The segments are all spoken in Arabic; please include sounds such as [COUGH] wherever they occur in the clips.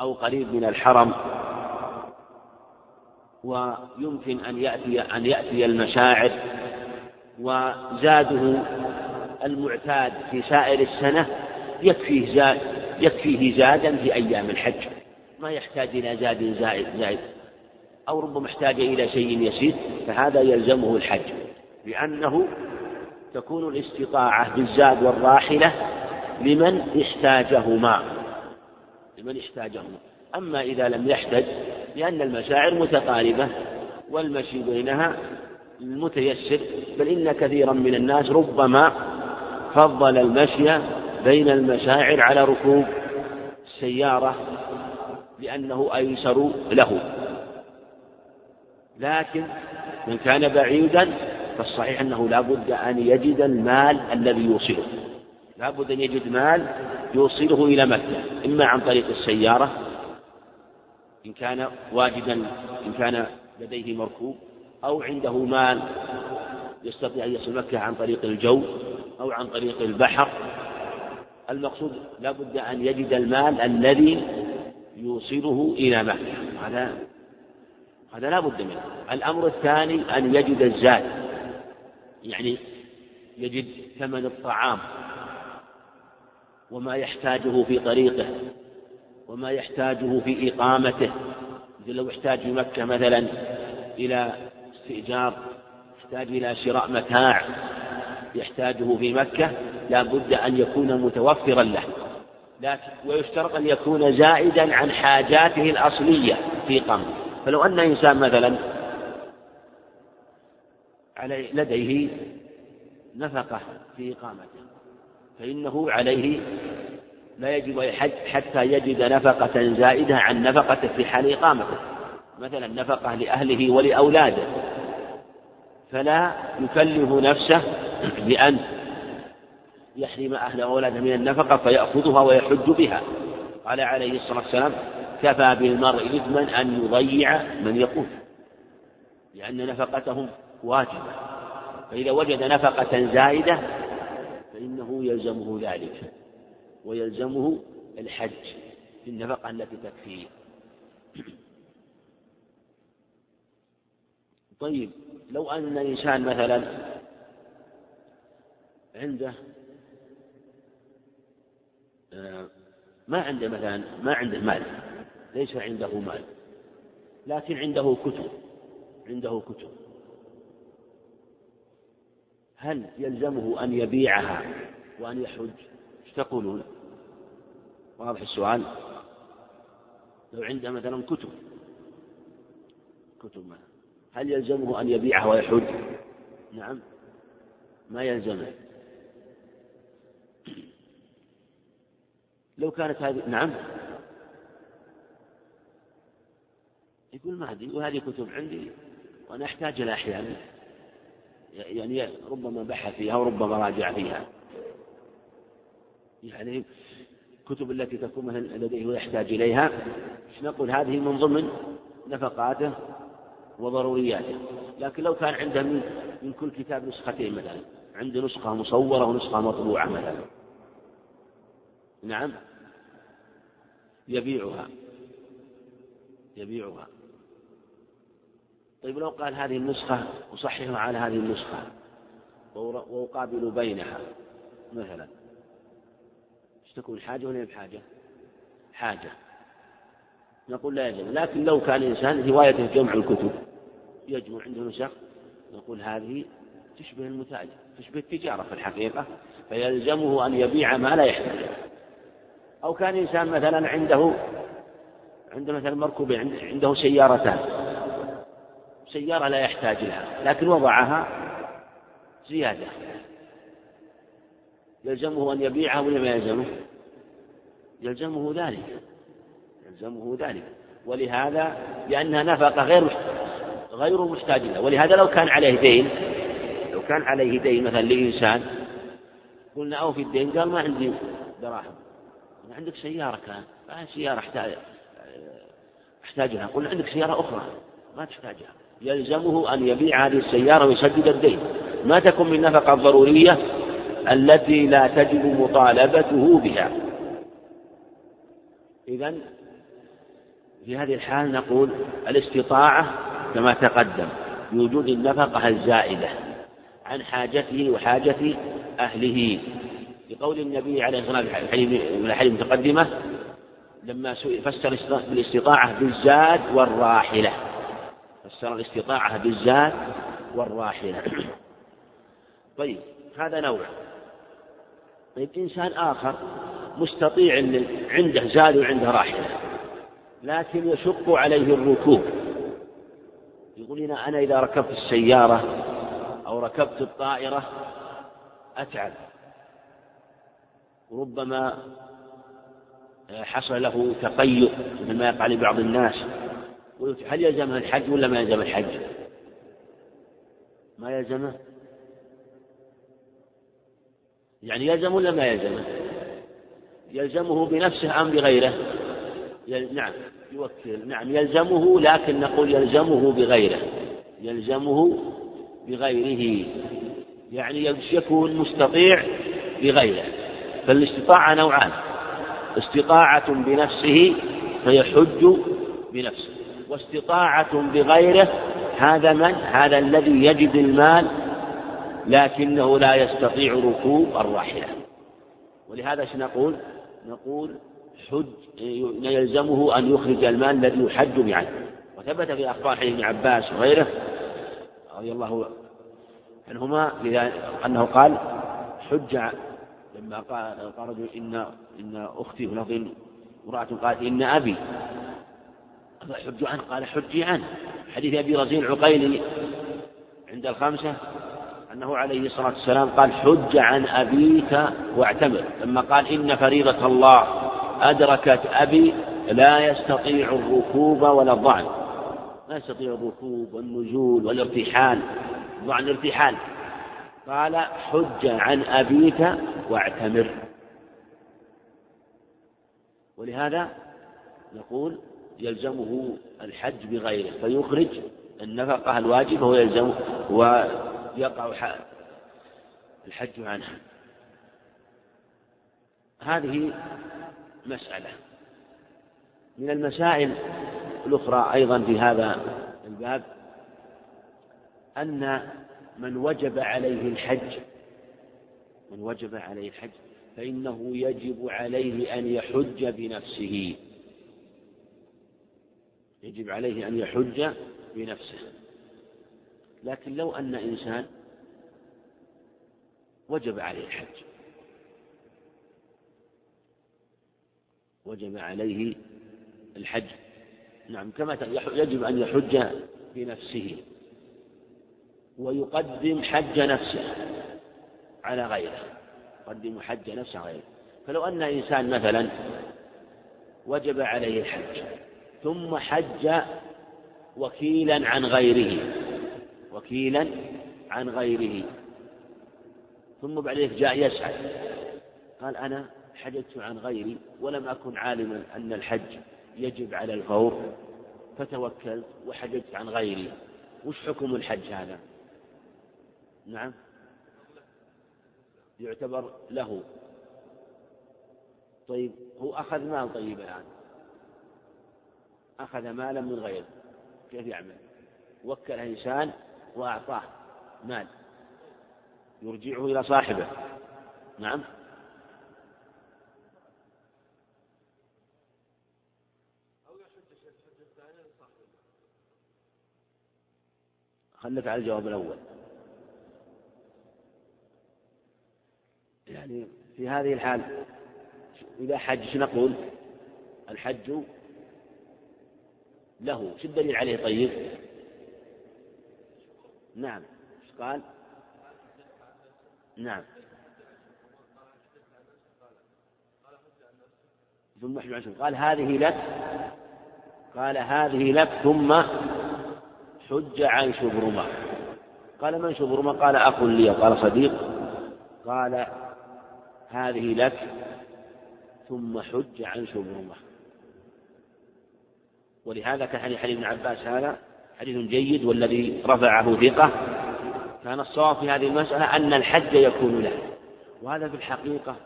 أو قريب من الحرم ويمكن أن يأتي أن يأتي المشاعر وزاده المعتاد في سائر السنة يكفيه زاد يكفيه زادا في أيام الحج. ما يحتاج إلى زاد زائد زائد. أو ربما احتاج إلى شيء يسير فهذا يلزمه الحج. لأنه تكون الاستطاعة بالزاد والراحلة لمن احتاجهما. لمن احتاجهما أما إذا لم يحتج لأن المشاعر متقاربة والمشي بينها متيسر بل إن كثيرا من الناس ربما فضل المشي بين المشاعر على ركوب السيارة لأنه أيسر له. لكن من كان بعيدا فالصحيح أنه لا بد أن يجد المال الذي يوصله. لا بد أن يجد مال يوصله إلى مكة إما عن طريق السيارة إن كان واجدا إن كان لديه مركوب أو عنده مال يستطيع أن يصل مكة عن طريق الجو أو عن طريق البحر. المقصود لا بد أن يجد المال الذي يوصله إلى مكة. هذا هذا لا بد منه. الأمر الثاني أن يجد الزاد يعني يجد ثمن الطعام. وما يحتاجه في طريقه وما يحتاجه في إقامته. مثل لو احتاج في مكة مثلا إلى استئجار يحتاج إلى شراء متاع يحتاجه في مكة لا بد أن يكون متوفرا له. لكن ويشترط أن يكون زائدا عن حاجاته الأصلية في قمر. فلو أن إنسان مثلا علي لديه نفقة في إقامته فإنه عليه لا يجب الحج حتى يجد نفقة زائدة عن نفقته في حال إقامته. مثلا نفقة لأهله ولأولاده. فلا يكلف نفسه بأن يحرم أهل أولاده من النفقة فيأخذها ويحج بها. قال عليه الصلاة والسلام كفى بالمرء إثما أن يضيع من يقول لأن نفقتهم واجبة. فإذا وجد نفقة زائدة فإنه يلزمه ذلك ويلزمه الحج في النفقة التي تكفيه. [CLEARS THROAT] طيب لو أن الإنسان مثلا عنده آه، ما عنده مثلا ما عنده مال ليس عنده مال لكن عنده كتب عنده كتب. هل يلزمه أن يبيعها وأن يحج؟ إيش تقولون؟ واضح السؤال؟ لو عنده مثلا كتب. كتب مثلا. هل يلزمه أن يبيعها ويحج؟ نعم. ما يلزمه. لو كانت هذه نعم. يقول ما أدري وهذه كتب عندي وأنا أحتاج لها أحيانا. يعني ربما بحث فيها وربما راجع فيها. يعني الكتب التي تكون لديه ويحتاج إليها نقول؟ هذه من ضمن نفقاته وضرورياته. لكن لو كان عنده من, من كل كتاب نسختين مثلا عنده نسخة مصورة ونسخة مطبوعة مثلا. نعم. يبيعها. يبيعها. طيب لو قال هذه النسخة أصححها على هذه النسخة وأقابل بينها مثلا إيش تكون حاجة ولا بحاجة؟ حاجة. نقول لا يجب لكن لو كان إنسان هوايته جمع الكتب يجمع عنده نسخ نقول هذه تشبه المتاجر تشبه التجارة في الحقيقة فيلزمه أن يبيع ما لا يحتاج. أو كان إنسان مثلا عنده عنده مثلا مركوبين عنده سيارتان. سيارة لا يحتاج لها لكن وضعها زيادة. يلزمه أن يبيعها ولا ما يلزمه؟ يلزمه ذلك. يلزمه ذلك. ولهذا لأنها نفقة غير غير محتاج لها ولهذا لو كان عليه دين لو كان عليه دين مثلا لإنسان قلنا أوفي الدين قال ما عندي دراهم. عندك سيارة كان. ما سيارة أحتاج أحتاجها. قلنا عندك سيارة أخرى. ما تحتاجها. يلزمه أن يبيع هذه السيارة ويسدد الدين. ما تكون من النفقة الضرورية التي لا تجب مطالبته بها. إذا في هذه الحال نقول الاستطاعة كما تقدم بوجود النفقة الزائدة عن حاجته وحاجة أهله. لقول النبي عليه الصلاة والسلام من الحديث المتقدمة لما فسر بالاستطاعة بالزاد والراحلة. فسر الاستطاعة بالزاد والراحلة. طيب هذا نوع. طيب إنسان آخر مستطيع أن عنده زاد وعنده راحلة لكن يشق عليه الركوب. يقول لنا أنا إذا ركبت السيارة أو ركبت الطائرة أتعب. ربما حصل له تقيؤ مثل ما يقع لبعض الناس. قلت هل يلزمه الحج ولا ما يلزم الحج؟ ما يلزمه يعني يلزم ولا ما يلزمه؟ يلزمه بنفسه أم بغيره؟ يل... نعم يوكل نعم يلزمه لكن نقول يلزمه بغيره يلزمه بغيره يعني يكون مستطيع بغيره فالاستطاعة نوعان استطاعة بنفسه فيحج بنفسه واستطاعة بغيره هذا من؟ هذا الذي يجد المال لكنه لا يستطيع ركوب الراحلة. ولهذا نقول؟ نقول حج يلزمه أن يخرج المال الذي يحج عنه وثبت في أخبار حديث ابن عباس وغيره رضي الله عنهما أنه قال حج لما قال قال رجل إن إن أختي في امرأة قالت إن أبي. حج عنه قال حجي عنه حديث أبي رزين العقيلي عند الخمسة أنه عليه الصلاة والسلام قال حج عن أبيك واعتمر. لما قال إن فريضة الله أدركت أبي لا يستطيع الركوب ولا الضعن. لا يستطيع الركوب والنزول والارتحال. ضعن الارتحال. قال حج عن أبيك واعتمر. ولهذا نقول يلزمه الحج بغيره فيخرج النفقة الواجبة ويلزمه ويقع الحج عنها. هذه مسألة. من المسائل الأخرى أيضا في هذا الباب أن من وجب عليه الحج من وجب عليه الحج فإنه يجب عليه أن يحج بنفسه. يجب عليه أن يحج بنفسه. لكن لو أن إنسان وجب عليه الحج وجب عليه الحج. نعم كما يجب أن يحج بنفسه ويقدم حج نفسه على غيره. يقدم حج نفسه على غيره. فلو أن إنسان مثلا وجب عليه الحج ثم حج وكيلا عن غيره وكيلا عن غيره. ثم بعد ذلك جاء يسعد قال أنا حججت عن غيري ولم أكن عالما أن الحج يجب على الفور فتوكلت وحججت عن غيري. وش حكم الحج هذا؟ نعم. يعتبر له. طيب هو أخذ مال طيب الآن. أخذ مالا من غيره كيف يعمل؟ وكل إنسان وأعطاه مال يرجعه إلى صاحبه. نعم. خلك على الجواب الأول. يعني في هذه الحال إذا حج نقول؟ الحج له شو الدليل عليه طيب؟ نعم. إيش قال؟ نعم. ثم حج عن قال هذه لك قال هذه لك ثم حج عن شبرمة. قال من شبرمة؟ قال أخ لي قال صديق. قال هذه لك ثم حج عن شبرمة. ولهذا كان حديث ابن عباس هذا حديث جيد والذي رفعه ثقة. كان الصواب في هذه المسألة أن الحج يكون له. وهذا في الحقيقة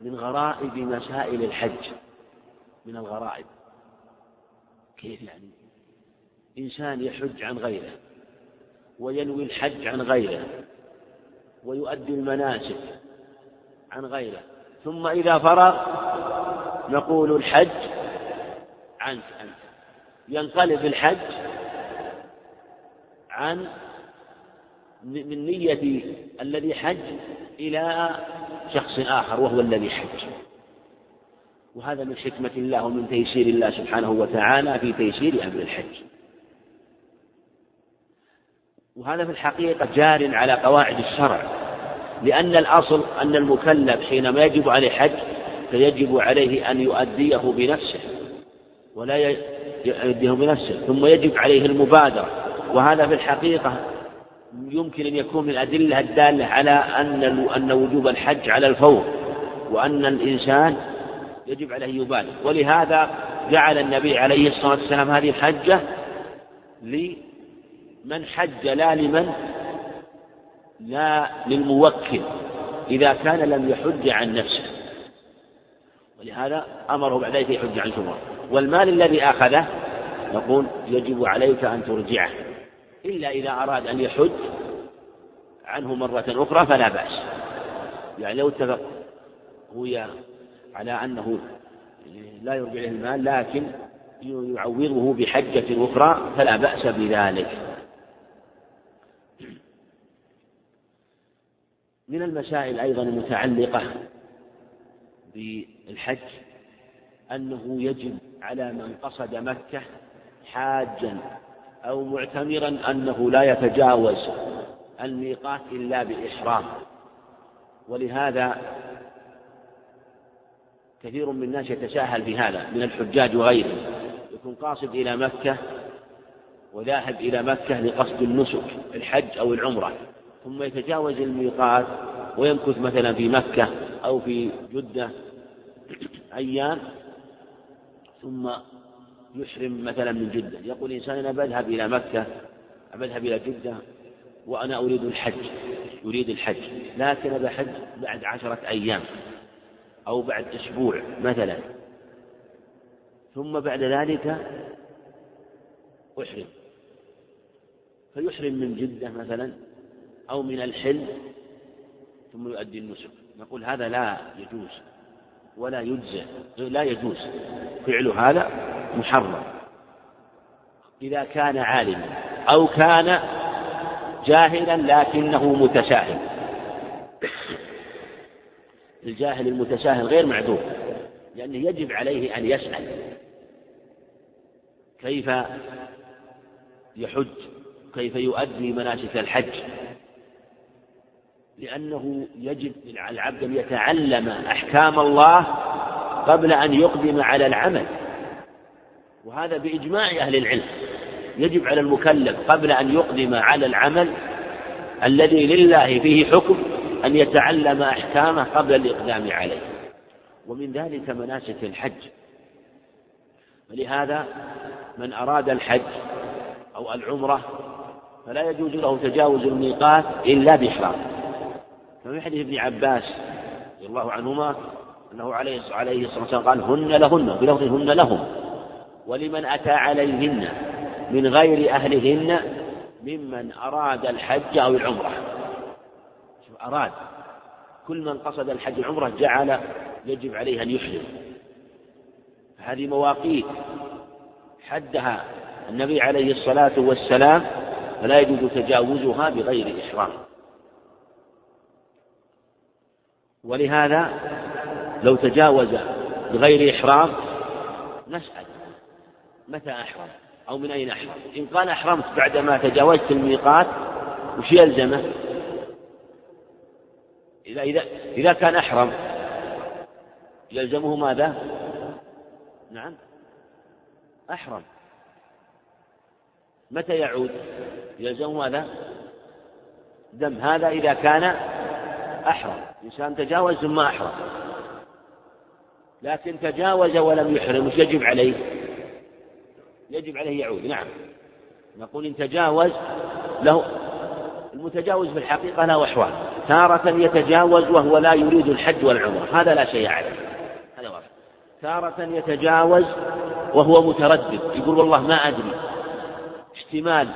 من غرائب مسائل الحج. من الغرائب. كيف يعني؟ إنسان يحج عن غيره وينوي الحج عن غيره ويؤدي المناسك عن غيره. ثم إذا فرغ نقول الحج عنك أنت. ينقلب الحج عن من نية الذي حج إلى شخص آخر وهو الذي حج. وهذا من حكمة الله ومن تيسير الله سبحانه وتعالى في تيسير أمر الحج. وهذا في الحقيقة جار على قواعد الشرع لأن الأصل أن المكلف حينما يجب عليه حج فيجب عليه أن يؤديه بنفسه ولا يؤديه بنفسه ثم يجب عليه المبادرة. وهذا في الحقيقة يمكن أن يكون من الأدلة الدالة على أن أن وجوب الحج على الفور وأن الإنسان يجب عليه يبادر. ولهذا جعل النبي عليه الصلاة والسلام هذه الحجة لمن حج لا لمن لا للموكل إذا كان لم يحج عن نفسه. ولهذا أمره بعد ذلك يحج عن شبهه والمال الذي أخذه يقول يجب عليك أن ترجعه. إلا إذا أراد أن يحج عنه مرة أخرى فلا بأس. يعني لو اتفق هو على أنه لا يرجع له المال لكن يعوضه بحجة أخرى فلا بأس بذلك. من المسائل أيضا المتعلقة بالحج أنه يجب على من قصد مكة حاجا أو معتمرا أنه لا يتجاوز الميقات إلا بإحرام. ولهذا كثير من الناس يتساهل في هذا من الحجاج وغيرهم. يكون قاصد إلى مكة وذاهب إلى مكة لقصد النسك الحج أو العمرة. ثم يتجاوز الميقات ويمكث مثلا في مكة أو في جدة أيام ثم يحرم مثلا من جدة. يقول الإنسان أنا بذهب إلى مكة بذهب إلى جدة وأنا أريد الحج يريد الحج. لكن بحج بعد عشرة أيام أو بعد أسبوع مثلا. ثم بعد ذلك أحرم. فيحرم من جدة مثلا أو من الحل ثم يؤدي النسك. نقول هذا لا يجوز. ولا يجزى لا يجوز. فعل هذا محرم. إذا كان عالما أو كان جاهلا لكنه متساهل. [COUGHS] الجاهل المتساهل غير معذور لأنه يجب عليه أن يسأل. كيف يحج؟ كيف يؤدي مناسك الحج؟ لأنه يجب على العبد أن يتعلم أحكام الله قبل أن يقدم على العمل. وهذا بإجماع أهل العلم. يجب على المكلف قبل أن يقدم على العمل الذي لله فيه حكم أن يتعلم أحكامه قبل الإقدام عليه. ومن ذلك مناسك الحج. ولهذا من أراد الحج أو العمرة فلا يجوز له تجاوز الميقات إلا بإحرام. ففي حديث ابن عباس رضي الله عنهما أنه عليه عليه الصلاة والسلام قال هن لهن بلفظ هن لهم ولمن أتى عليهن من غير أهلهن ممن أراد الحج أو العمرة شوف أراد. كل من قصد الحج والعمرة جعل يجب عليه أن يحرم. هذه مواقيت حدها النبي عليه الصلاة والسلام فلا يجوز تجاوزها بغير إحرام. ولهذا لو تجاوز بغير إحرام نسأل متى أحرم أو من أين أحرم إن قال أحرمت بعدما تجاوزت الميقات وش يلزمه إذا إذا إذا كان أحرم يلزمه ماذا؟ نعم أحرم متى يعود؟ يلزمه ماذا؟ دم هذا إذا كان أحرم. إنسان تجاوز ثم أحرم. لكن تجاوز ولم يحرم وش يجب عليه؟ يجب عليه يعود نعم. نقول إن تجاوز له المتجاوز في الحقيقة له أحوال تارة يتجاوز وهو لا يريد الحج والعمرة. هذا لا شيء عليه. هذا واضح. تارة يتجاوز وهو متردد. يقول والله ما أدري. احتمال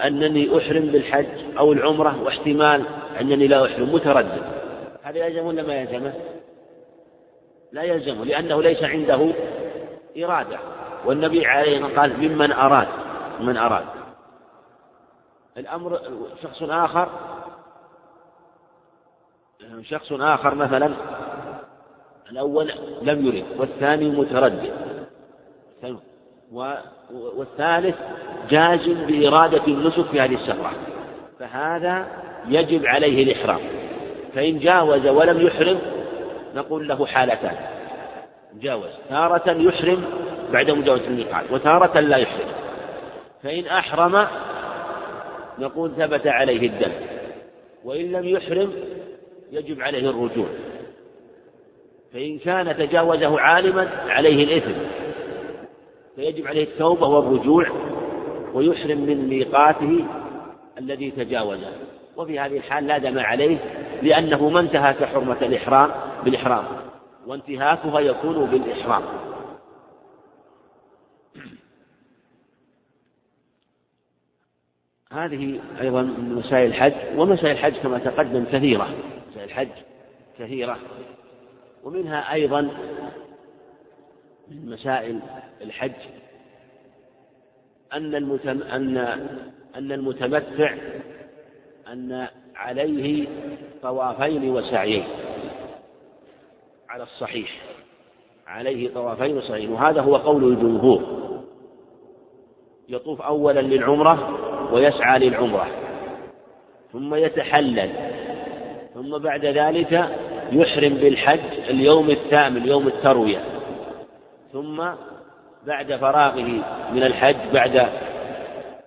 أنني أحرم بالحج أو العمرة واحتمال أنني لا أحرم متردد. هذا يلزم ولا ما يلزمه؟ لا يلزمه لأنه ليس عنده إرادة. والنبي عليه قال ممن أراد من أراد. الأمر شخص آخر شخص آخر مثلا الأول لم يرد والثاني متردد. والثالث جازم بإرادة النسك في هذه السفرة فهذا يجب عليه الإحرام. فإن جاوز ولم يحرم نقول له حالتان. جاوز. تارة يحرم بعد مجاوزة الميقات وتارة لا يحرم. فإن أحرم نقول ثبت عليه الدم. وإن لم يحرم يجب عليه الرجوع. فإن كان تجاوزه عالما عليه الإثم. فيجب عليه التوبة والرجوع ويحرم من ميقاته الذي تجاوزه. وفي هذه الحال لا دم عليه لأنه ما انتهك حرمة الإحرام بالإحرام وانتهاكها يكون بالإحرام. هذه أيضا من مسائل الحج ومسائل الحج كما تقدم كثيرة مسائل الحج كثيرة ومنها أيضا من مسائل الحج أن المتم أن أن المتمتع أن عليه طوافين وسعيين على الصحيح عليه طوافين وسعيين وهذا هو قول الجمهور. يطوف أولا للعمرة ويسعى للعمرة ثم يتحلل ثم بعد ذلك يحرم بالحج اليوم الثامن يوم التروية. ثم بعد فراغه من الحج بعد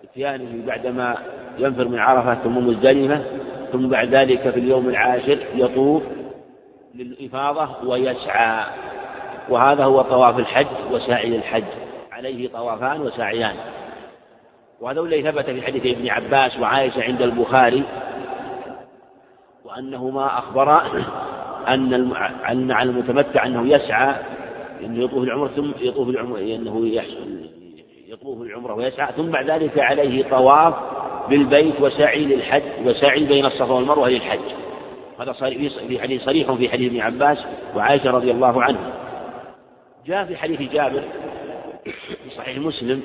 إتيانه بعدما ينفر من عرفة ثم مزدلفة ثم بعد ذلك في اليوم العاشر يطوف للإفاضة ويسعى. وهذا هو طواف الحج وسعي الحج. عليه طوافان وسعيان. وهذا الذي ثبت في حديث ابن عباس وعائشة عند البخاري وأنهما أخبرا أن أن على المتمتع أنه يسعى أنه يطوف العمرة ثم يطوف العمرة أنه يطوف العمرة ويسعى ثم بعد ذلك عليه طواف بالبيت وسعي للحج وسعي بين الصفا والمروة للحج. هذا في حديث صريح في حديث ابن عباس وعائشة رضي الله عنه جاء في حديث جابر في صحيح مسلم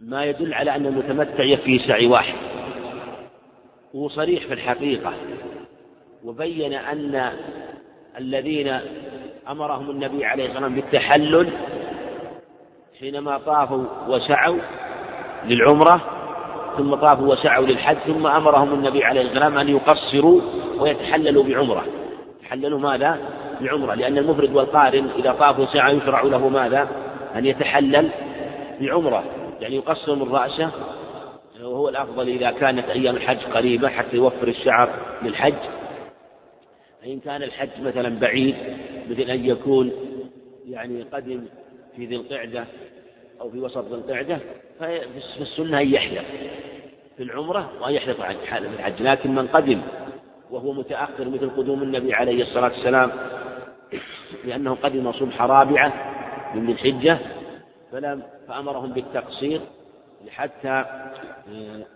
ما يدل على أن المتمتع يكفي سعي واحد. وهو صريح في الحقيقة وبين أن الذين أمرهم النبي عليه الصلاة والسلام بالتحلل حينما طافوا وسعوا للعمرة ثم طافوا وسعوا للحج ثم أمرهم النبي عليه الصلاة والسلام أن يقصروا ويتحللوا بعمرة تحللوا ماذا؟ بعمرة لأن المفرد والقارن إذا طافوا وسعوا يشرع له ماذا؟ أن يتحلل بعمرة يعني يقصر من رأسه وهو الأفضل إذا كانت أيام الحج قريبة حتى يوفر الشعر للحج فإن كان الحج مثلا بعيد مثل أن يكون يعني قدم في ذي القعدة أو في وسط ذي القعدة ففي السنة أن يحلق في العمرة وأن يحلق عن حالة الحج. لكن من قدم وهو متأخر مثل قدوم النبي عليه الصلاة والسلام لأنه قدم صبح رابعة من ذي الحجة فلم فأمرهم بالتقصير حتى آه،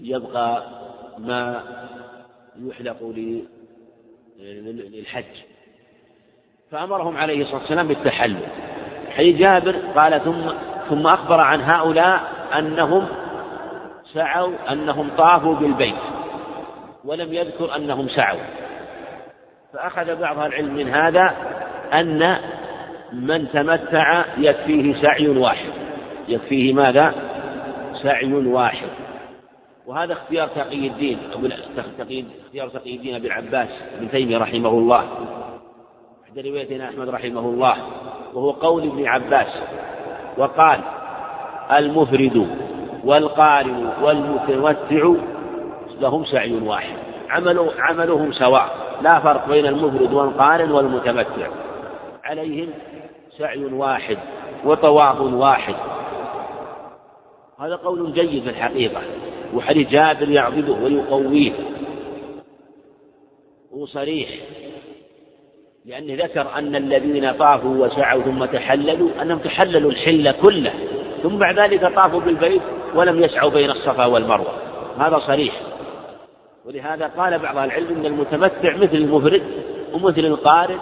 يبقى ما يحلق للحج. فأمرهم عليه الصلاة والسلام بالتحلل. حي جابر قال ثم ثم أخبر عن هؤلاء أنهم سعوا أنهم طافوا بالبيت ولم يذكر أنهم سعوا. فأخذ بعض العلم من هذا أن من تمتع يكفيه سعي واحد. يكفيه ماذا؟ سعي واحد. وهذا اختيار تقي الدين أو اختيار تقي الدين أبي العباس ابن تيمية رحمه الله. عند رواية أحمد رحمه الله وهو قول ابن عباس وقال المفرد والقارن والمتمتع لهم سعي واحد عمل عملهم سواء لا فرق بين المفرد والقارن والمتمتع. عليهم سعي واحد وطواف واحد. هذا قول جيد في الحقيقة. وحديث جابر يعضده ويقويه. وصريح لأنه ذكر أن الذين طافوا وسعوا ثم تحللوا أنهم تحللوا الحل كله. ثم بعد ذلك طافوا بالبيت ولم يسعوا بين الصفا والمروة. هذا صريح. ولهذا قال بعض العلم أن المتمتع مثل المفرد ومثل القارئ.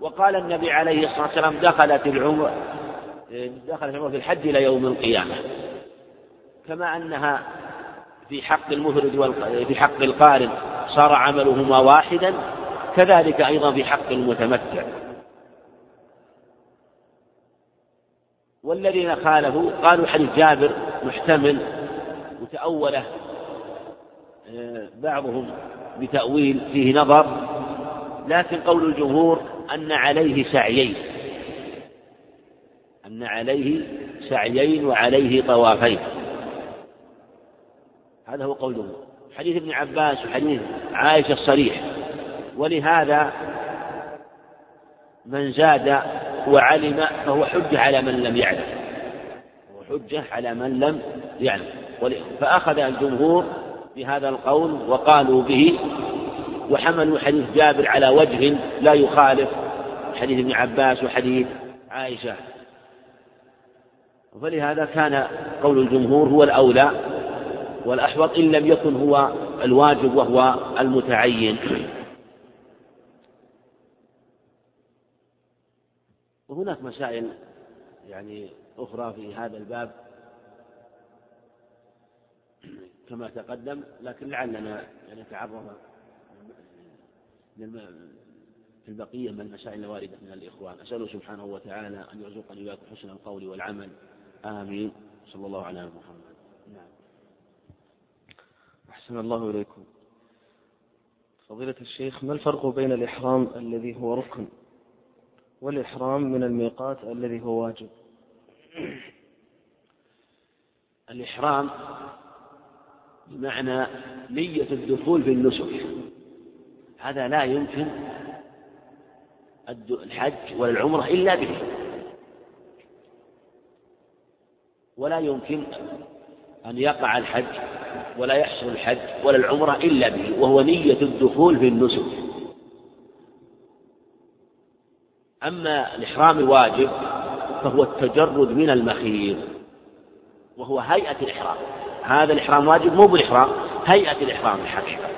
وقال النبي عليه الصلاة والسلام دخلت العمر دخلت العمر في الحج إلى يوم القيامة. كما أنها في حق المفرد في حق القارن صار عملهما واحدا كذلك أيضا في حق المتمتع. والذين خالفوا قالوا حديث جابر محتمل وتأوله آه، بعضهم بتأويل فيه نظر لكن قول الجمهور أن عليه سعيين. أن عليه سعيين وعليه طوافين. هذا هو قوله حديث ابن عباس وحديث عائشة الصريح. ولهذا من زاد وعلم فهو حجة على من لم يعلم. هو حجة على من لم يعلم. فأخذ الجمهور بهذا القول وقالوا به وحملوا حديث جابر على وجه لا يخالف حديث ابن عباس وحديث عائشة. فلهذا كان قول الجمهور هو الأولى والأحوط إن لم يكن هو الواجب وهو المتعين. وهناك مسائل يعني أخرى في هذا الباب كما تقدم لكن لعلنا نتعرض في البقية من المسائل الواردة من الإخوان. أسأله سبحانه وتعالى أن يرزقني وإياكم حسن القول والعمل. آمين. صلى الله على محمد. أحسن الله إليكم. فضيلة الشيخ ما الفرق بين الإحرام الذي هو ركن والإحرام من الميقات الذي هو واجب؟ الإحرام بمعنى نية الدخول في النسك. هذا لا يمكن الحج ولا العمرة إلا به. ولا يمكن أن يقع الحج ولا يحصل الحج ولا العمرة إلا به وهو نية الدخول في النسك. أما الإحرام الواجب فهو التجرد من المخيط وهو هيئة الإحرام. هذا الإحرام واجب مو بالإحرام هيئة الإحرام الحقيقة.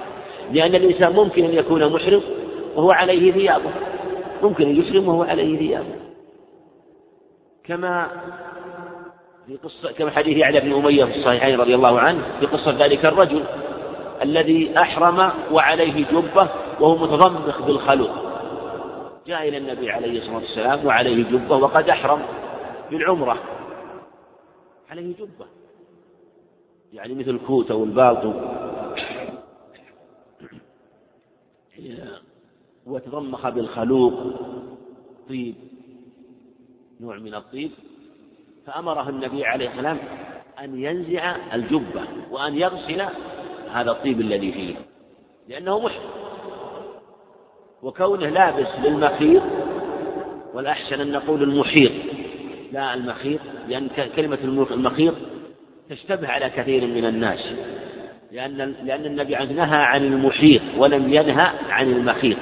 لأن الإنسان ممكن أن يكون محرم وهو عليه ثيابه ممكن أن يحرم وهو عليه ثيابه. كما في قصة كما حديث يعلى بن أمية في الصحيحين رضي الله عنه في قصة ذلك الرجل الذي أحرم وعليه جبة وهو متضمخ بالخلوق. جاء إلى النبي عليه الصلاة والسلام وعليه جبة وقد أحرم بالعمرة. عليه جبة. يعني مثل كوت أو البالطو وتضمخ بالخلوق. طيب. نوع من الطيب. فأمره النبي عليه السلام أن ينزع الجبة وأن يغسل هذا الطيب الذي فيه لأنه محرم. وكونه لابس للمخيط والأحسن أن نقول المحيط لا المخيط لأن كلمة المخيط تشتبه على كثير من الناس لأن لأن النبي نهى عن المحيط ولم ينهى عن المخيط.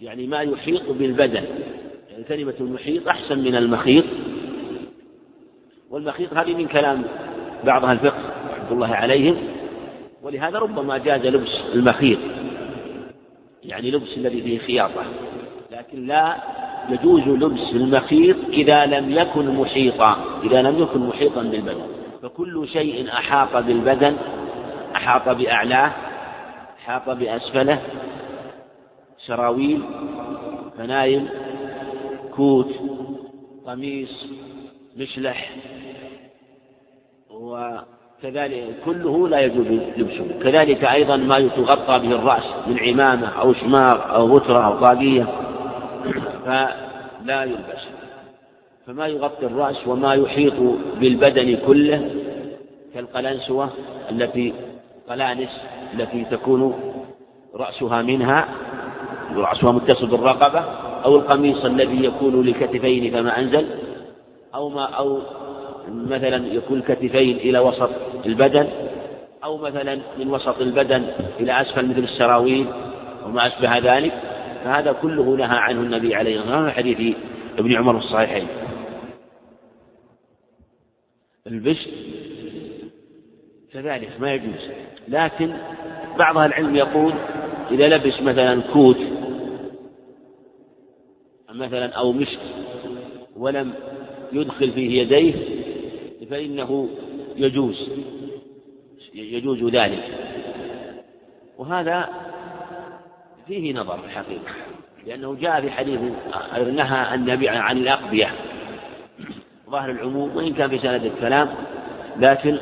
يعني ما يحيط بالبدن يعني كلمة المحيط أحسن من المخيط. والمخيط هذه من كلام بعض أهل الفقه رحمة الله عليهم ولهذا ربما جاز لبس المخيط يعني لبس الذي فيه خياطة لكن لا يجوز لبس المخيط إذا لم يكن محيطا إذا لم يكن محيطا بالبدن. فكل شيء أحاط بالبدن أحاط بأعلاه أحاط بأسفله سراويل فنايم كوت قميص مشلح وكذلك كله لا يجوز لبسه. كذلك أيضا ما يتغطى به الرأس من عمامة أو شماغ أو غترة أو طاقية فلا يلبس. فما يغطي الرأس وما يحيط بالبدن كله كالقلنسوة التي قلانس التي تكون رأسها منها رأسها متصل بالرقبة أو القميص الذي يكون لكتفين كما أنزل. أو ما أو مثلا يكون الكتفين إلى وسط البدن أو مثلا من وسط البدن إلى أسفل مثل السراويل وما أشبه ذلك فهذا كله نهى عنه النبي عليه الصلاة والسلام حديث ابن عمر الصحيحين. البشت كذلك ما يجوز لكن بعض العلم يقول إذا لبس مثلا كوت مثلا أو مشت ولم يدخل فيه يديه فإنه يجوز يجوز ذلك. وهذا فيه نظر في الحقيقة لأنه جاء في حديث نهى النبي عن الأقبية ظاهر العموم وإن كان في سند الكلام لكن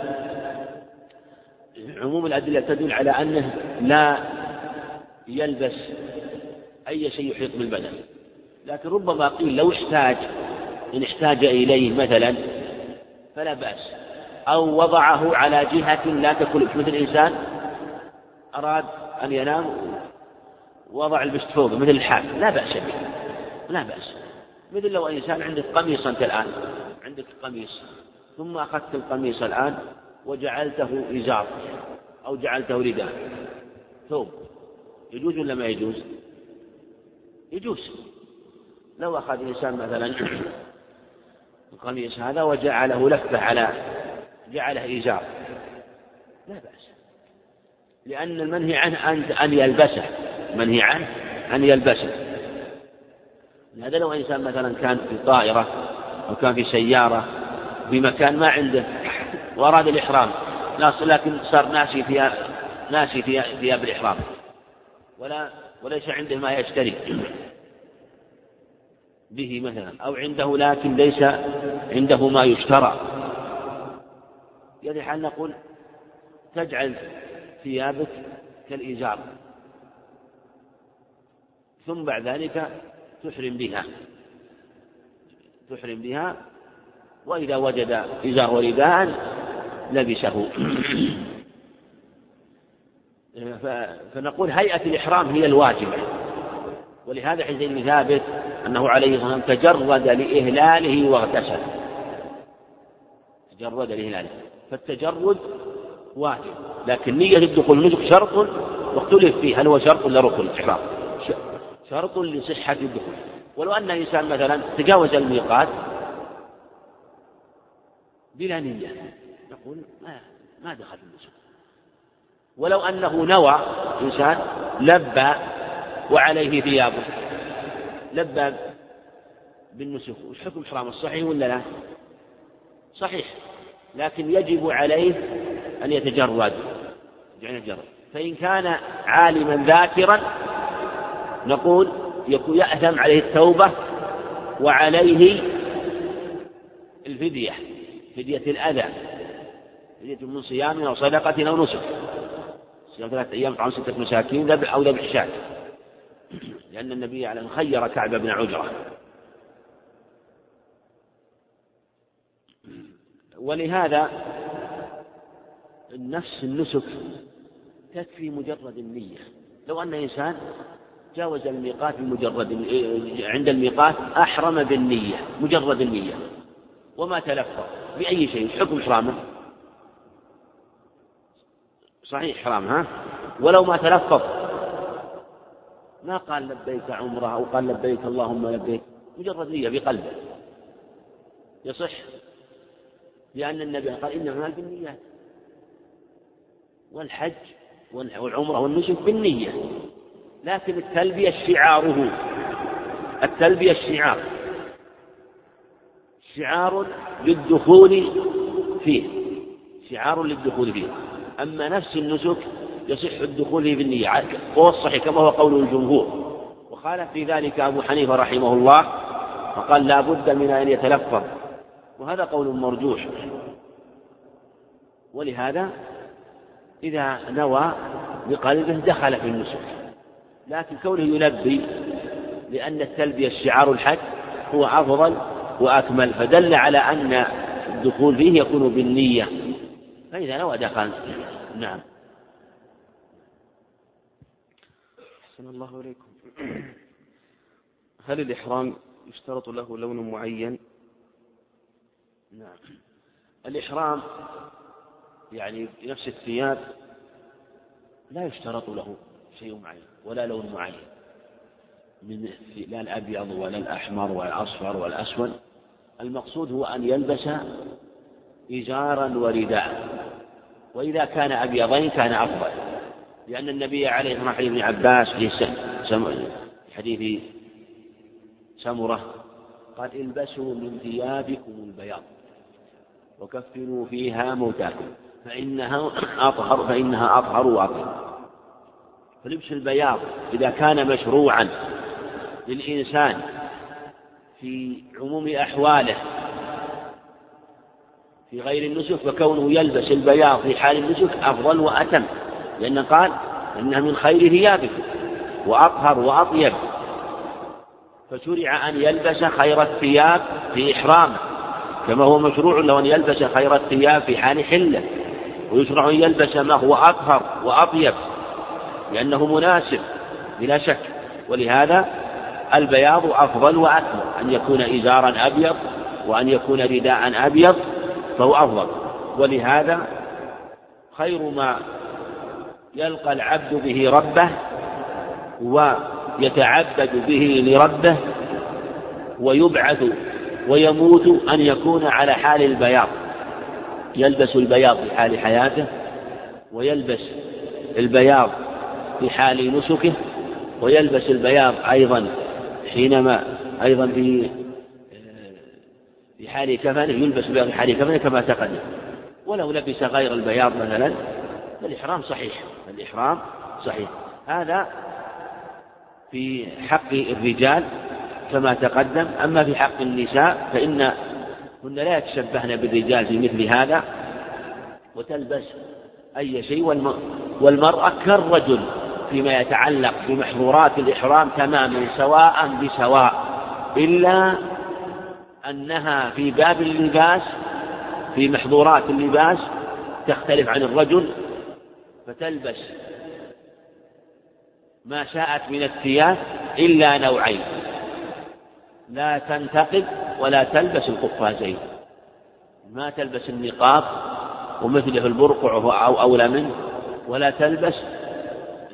عموم الأدلة تدل على أنه لا يلبس أي شيء يحيط بالبدن. لكن ربما قيل لو احتاج إن احتاج إليه مثلا فلا بأس. أو وضعه على جهة لا تكون مثل إنسان أراد أن ينام وضع البشت فوقه مثل الحال. لا بأس به. لا بأس. مثل لو إنسان عندك قميص أنت الآن. عندك قميص. ثم أخذت القميص الآن وجعلته إزار. أو جعلته رداء. ثوب. يجوز ولا ما يجوز؟ يجوز. لو أخذ إنسان مثلا القميص هذا وجعله لفة على جعله إزار. لا بأس. لأن المنهي عنه أن أن يلبسه. منهي عنه أن يلبسه. هذا لو إنسان مثلا كان في طائرة أو كان في سيارة في مكان ما عنده وأراد الإحرام لكن صار ناسي ثياب ناسي ثياب الإحرام. ولا وليس عنده ما يشتري. به مثلا أو عنده لكن ليس عنده ما يشترى. يعني حال نقول تجعل ثيابك كالإزار ثم بعد ذلك تحرم بها. تحرم بها وإذا وجد إزار ورداء لبسه. [CLEARS THROAT] فنقول هيئة الإحرام هي الواجبة. ولهذا حديث ابن ثابت أنه عليه الصلاة والسلام تجرد لإهلاله واغتسل. تجرد لإهلاله. فالتجرد واجب لكن نية الدخول النسك شرط واختلف فيه هل هو شرط ولا ركن؟ الإحرام شرط لصحة الدخول. ولو أن إنسان مثلا تجاوز الميقات بلا نية نقول ما ما دخل النسك ولو أنه نوى إنسان لبى وعليه ثيابه. لبى بالنسك. وش حكم إحرام الصحيح ولا لا؟ صحيح لكن يجب عليه أن يتجرد. يعني يتجرد فإن كان عالما ذاكرا نقول يأثم عليه التوبة وعليه الفدية فدية الأذى فدية من صيام أو صدقة أو نسك. صيام ثلاثة أيام طعام ستة مساكين أو ذبح شاة. لأن النبي عليه خير كعب بن عجرة ولهذا النفس النسك تكفي مجرد النية. لو أن إنسان جاوز الميقات بمجرد عند الميقات أحرم بالنية مجرد النية. وما تلفظ بأي شيء حكم إحرامه. صحيح إحرام ها؟ ولو ما تلفظ ما قال لبيك عمرة أو قال لبيك اللهم لبيك مجرد نية بقلبه. يصح؟ لأن النبي قال إنما بالنيات والحج والعمرة والنسك بالنية. لكن التلبية شعاره. التلبية الشعار. شعار للدخول فيه. شعار للدخول فيه. أما نفس النسك يصح الدخول فيه بالنية. وهو الصحيح كما هو قول الجمهور. وخالف في ذلك أبو حنيفة رحمه الله فقال لا بد من أن يتلفظ. وهذا قول مرجوح. ولهذا إذا نوى بقلبه دخل في النسك. لكن كونه يلبي لأن التلبية الشعار الحج هو أفضل وأكمل فدل على أن الدخول فيه يكون بالنية. فإذا نوى دخل نعم. أحسن الله إليكم. هل الإحرام يشترط له لون معين؟ نعم. الإحرام يعني نفس الثياب لا يشترط له شيء معين ولا لون معين. من لا الأبيض ولا الأحمر ولا الأصفر ولا الأسود المقصود هو أن يلبس إزارا ورداء. وإذا كان أبيضين كان أفضل. لأن النبي عليه الصلاة والسلام ابن عباس في حديث سمرة قال البسوا من ثيابكم البياض وكفنوا فيها موتاكم فإنها أطهر فإنها أطهر وأطهر. فلبس البياض إذا كان مشروعا للإنسان في عموم أحواله في غير النسك فكونه يلبس البياض في حال النسك أفضل وأتم. لأن قال إنها من خير ثيابكم وأطهر وأطيب. فشرع أن يلبس خير الثياب في إحرامه كما هو مشروع له أن يلبس خير الثياب في حال حلة ويشرع أن يلبس ما هو أطهر وأطيب لأنه مناسب بلا شك. ولهذا البياض أفضل وأكمل أن يكون إزارا أبيض وأن يكون رداء أبيض فهو أفضل. ولهذا خير ما يلقى العبد به ربه ويتعبد به لربه ويبعث ويموت أن يكون على حال البياض. يلبس البياض في حال حياته ويلبس البياض في حال نسكه ويلبس البياض أيضا حينما أيضا في في حال كفنه يلبس البياض في حال كفنه كما تقدم. ولو لبس غير البياض مثلا فالإحرام صحيح. الإحرام صحيح. هذا في حق الرجال كما تقدم. أما في حق النساء فإن كن لا يتشبهن بالرجال في مثل هذا. وتلبس أي شيء. والمرأة كالرجل فيما يتعلق بمحظورات الإحرام تماما سواء بسواء. إلا أنها في باب اللباس في محظورات اللباس تختلف عن الرجل. فتلبس ما شاءت من الثياب إلا نوعين لا تنتقد ولا تلبس القفازين ما تلبس النقاب ومثله البرقع أو أولى منه ولا تلبس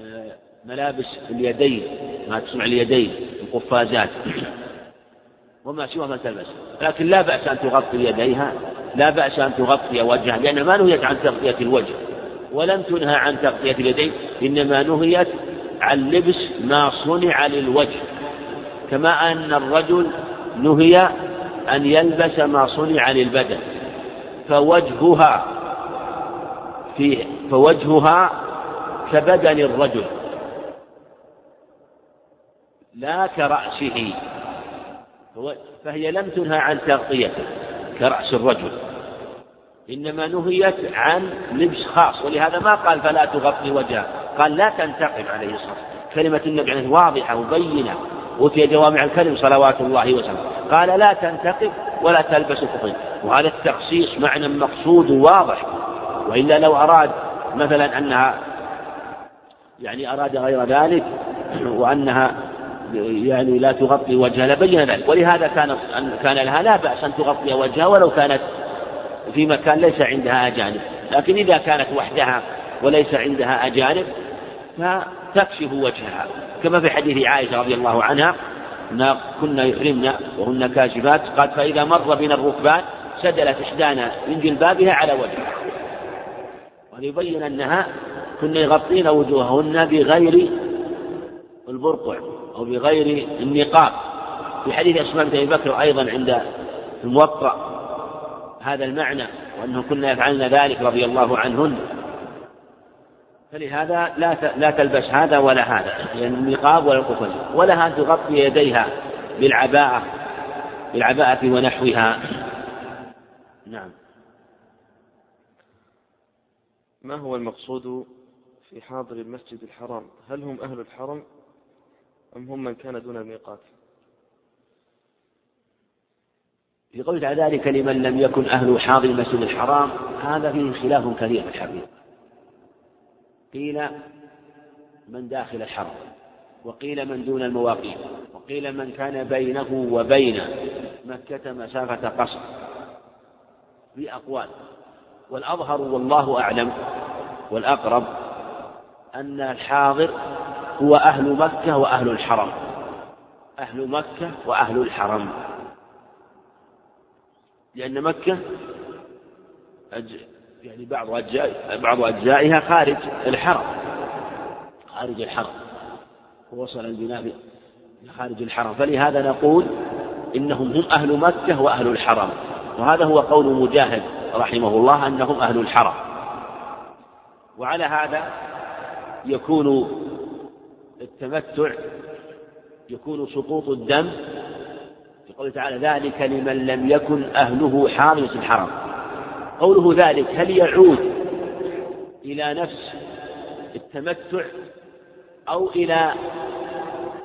آه، ملابس اليدين ما تصنع اليدين القفازات [COUGHS] وما سوى ما تلبس لكن لا بأس أن تغطي يديها لا بأس أن تغطي وجهها لأن ما نهيت عن تغطية الوجه. ولم تنهى عن تغطية اليدين إنما نهيت عن لبس ما صنع للوجه. كما أن الرجل نهي أن يلبس ما صنع للبدن. فوجهها في فوجهها كبدن الرجل. لا كرأسه. فهي لم تنهى عن تغطيته كرأس الرجل. إنما نهيت عن لبس خاص ولهذا ما قال فلا تغطي وجهه قال لا تنتقب عليه الصلاة كلمة النبي عليه واضحة وبينة. أوتي جوامع الكلم صلوات الله وسلامه. قال لا تنتقب ولا تلبس الخفين وهذا التخصيص معنى مقصود واضح. وإلا لو أراد مثلا أنها يعني أراد غير ذلك وأنها يعني لا تغطي وجهها لبين ذلك. ولهذا كان كان لها لا بأس أن تغطي وجهها ولو كانت في مكان ليس عندها أجانب لكن إذا كانت وحدها وليس عندها أجانب فتكشف وجهها. كما في حديث عائشة رضي الله عنها كنا يحرمن وهن كاشفات قال فإذا مر بنا الركبان سدلت إحدانا من جلبابها على وجهها. وليبين أنها كن يغطين وجوههن بغير البرقع أو بغير النقاب. في حديث أسماء بن أبي بكر أيضا عند الموطأ هذا المعنى وأنه كنا يفعلن ذلك رضي الله عنهن. فلهذا لا لا تلبس هذا ولا هذا يعني النقاب ولا القفل. ولها أن تغطي يديها بالعباءة بالعباءة ونحوها. نعم. ما هو المقصود في حاضر المسجد الحرام؟ هل هم أهل الحرم أم هم من كان دون الميقات؟ في قول ذلك لمن لم يكن أهل حاضر المسجد الحرام هذا فيه خلاف كثير في الحقيقة. قيل من داخل الحرم وقيل من دون المواقيت وقيل من كان بينه وبين مكة مسافة قصر في أقوال. والأظهر والله أعلم والأقرب أن الحاضر هو أهل مكة وأهل الحرم. أهل مكة وأهل الحرم. لأن مكة يعني بعض أجزاء بعض أجزائها خارج الحرم. خارج الحرم. ووصل البناء خارج الحرم. فلهذا نقول إنهم هم أهل مكة وأهل الحرم. وهذا هو قول مجاهد رحمه الله أنهم أهل الحرم. وعلى هذا يكون التمتع يكون سقوط الدم قوله تعالى ذلك لمن لم يكن أهله حارس الحرم. قوله ذلك هل يعود إلى نفس التمتع أو إلى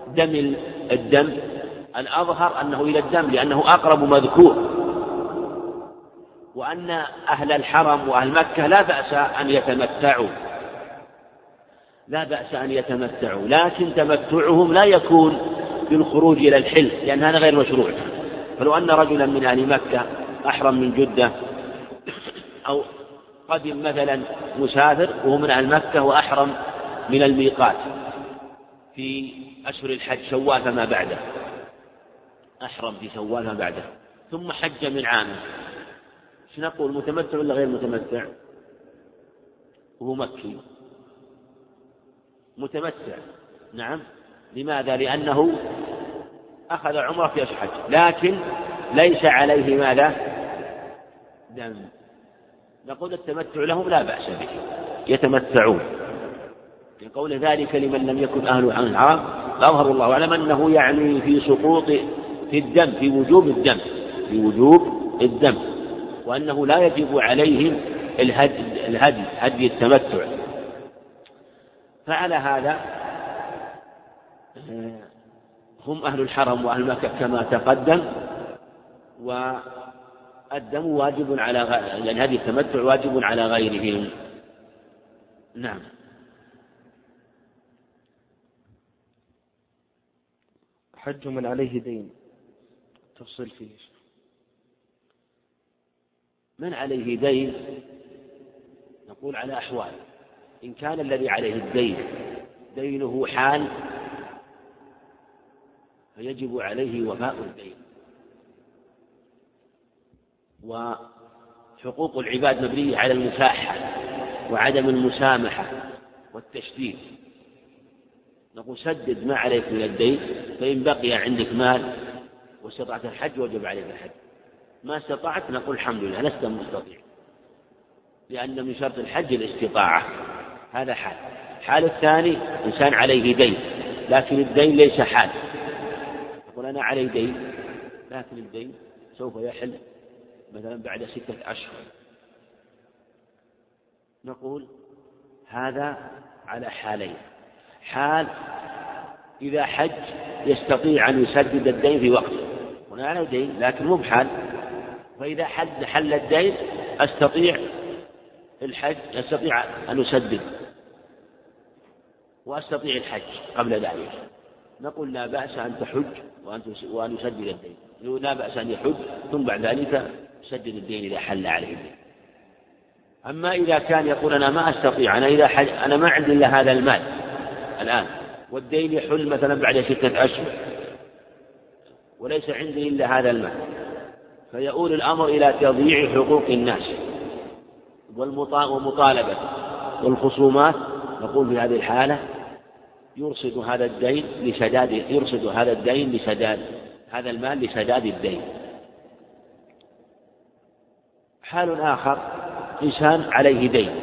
دم الدم؟ الأظهر أنه إلى الدم لأنه أقرب مذكور. وأن أهل الحرم وأهل مكة لا بأس أن يتمتعوا. لا بأس أن يتمتعوا لكن تمتعهم لا يكون بالخروج إلى الحل لأن هذا غير مشروع. فلو أن رجلا من أهل مكة أحرم من جدة أو قدم مثلا مسافر وهو من أهل مكة وأحرم من الميقات في أشهر الحج شوال فما بعده. أحرم في شوال فما بعده. ثم حج من عامه إيش نقول متمتع ولا غير متمتع؟ وهو مكي. متمتع. نعم. لماذا؟ لأنه أخذ عمرة في أشهر لكن ليس عليه ماذا؟ دم نقول التمتع لهم لا بأس به. يتمتعون. لقول ذلك لمن لم يكن أهله عن الحرام أظهر الله أعلم أنه يعني في سقوط في الدم في وجوب الدم في وجوب الدم وأنه لا يجب عليهم الهدي, الهدي هدي التمتع. فعلى هذا هم أهل الحرم وأهل مكة كما تقدم والدم واجب على يعني هذه التمتع واجب على غيرهم. نعم. حج من عليه دين. تفصيل فيه. من عليه دين؟ نقول على أحوال. إن كان الذي عليه الدين دينه حال فيجب عليه وفاء الدين وحقوق العباد مبنية على المساحة وعدم المسامحة والتشديد. نقول سدد ما عليك من الدين فإن بقي عندك مال واستطعت الحج وجب عليك الحج. ما استطعت نقول الحمد لله لست مستطيع. لأن من شرط الحج الاستطاعة. هذا حال. الحال الثاني إنسان عليه دين لكن الدين ليس حال. يقول أنا علي دين لكن الدين سوف يحل مثلا بعد ستة أشهر. نقول هذا على حالين. حال إذا حج يستطيع أن يسدد الدين في وقته. هنا على دين لكن مو بحال. فإذا حل حل الدين أستطيع الحج أستطيع أن أسدد. وأستطيع الحج قبل ذلك. نقول لا بأس أن تحج وأن وأن يسدد الدين. لا بأس أن يحج ثم بعد ذلك يسدد الدين إذا حل عليه الدين. أما إذا كان يقول أنا ما أستطيع أنا إذا حج أنا ما عندي إلا هذا المال الآن والدين يحل مثلا بعد ستة أشهر وليس عندي إلا هذا المال. فيؤول الأمر إلى تضييع حقوق الناس ومطالبة والخصومات. نقول في هذه الحالة يرصد هذا الدين لسداد يرصد هذا الدين لسداد هذا المال لسداد الدين. حال آخر إنسان عليه دين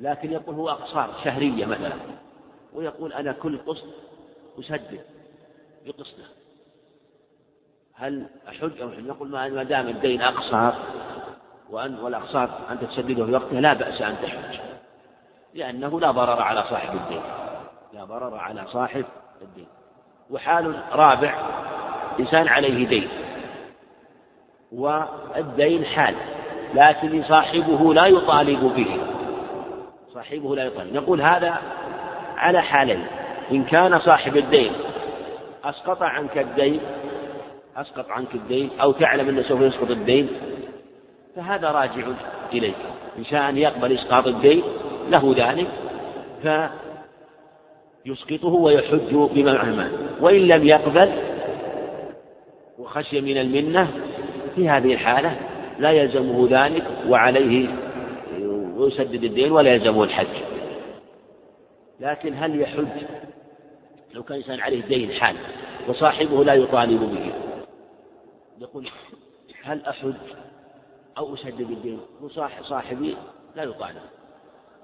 لكن يقول هو أقساط شهرية مثلا ويقول أنا كل قسط أسدد بقسطه. هل أحج أو أحج؟ نقول ما دام الدين أقساط وأن والأقساط أنت تسدده في وقته لا بأس أن تحج لأنه لا ضرر على صاحب الدين. لا ضرر على صاحب الدين. وحال رابع إنسان عليه دين. والدين حال لكن صاحبه لا يطالب به. صاحبه لا يطالب. نقول هذا على حالين. إن كان صاحب الدين أسقط عنك الدين أسقط عنك الدين أو تعلم أنه سوف يسقط الدين فهذا راجع إليك. إن شاء أن يقبل إسقاط الدين له ذلك يسقطه ويحج بما معه وإن لم يقبل وخشي من المنة في هذه الحالة لا يلزمه ذلك وعليه ويسدد الدين ولا يلزمه الحج. لكن هل يحج؟ لو كان إنسان عليه دين حال وصاحبه لا يطالب به. يقول هل أحج أو أسدد الدين؟ صاحبي لا يطالب.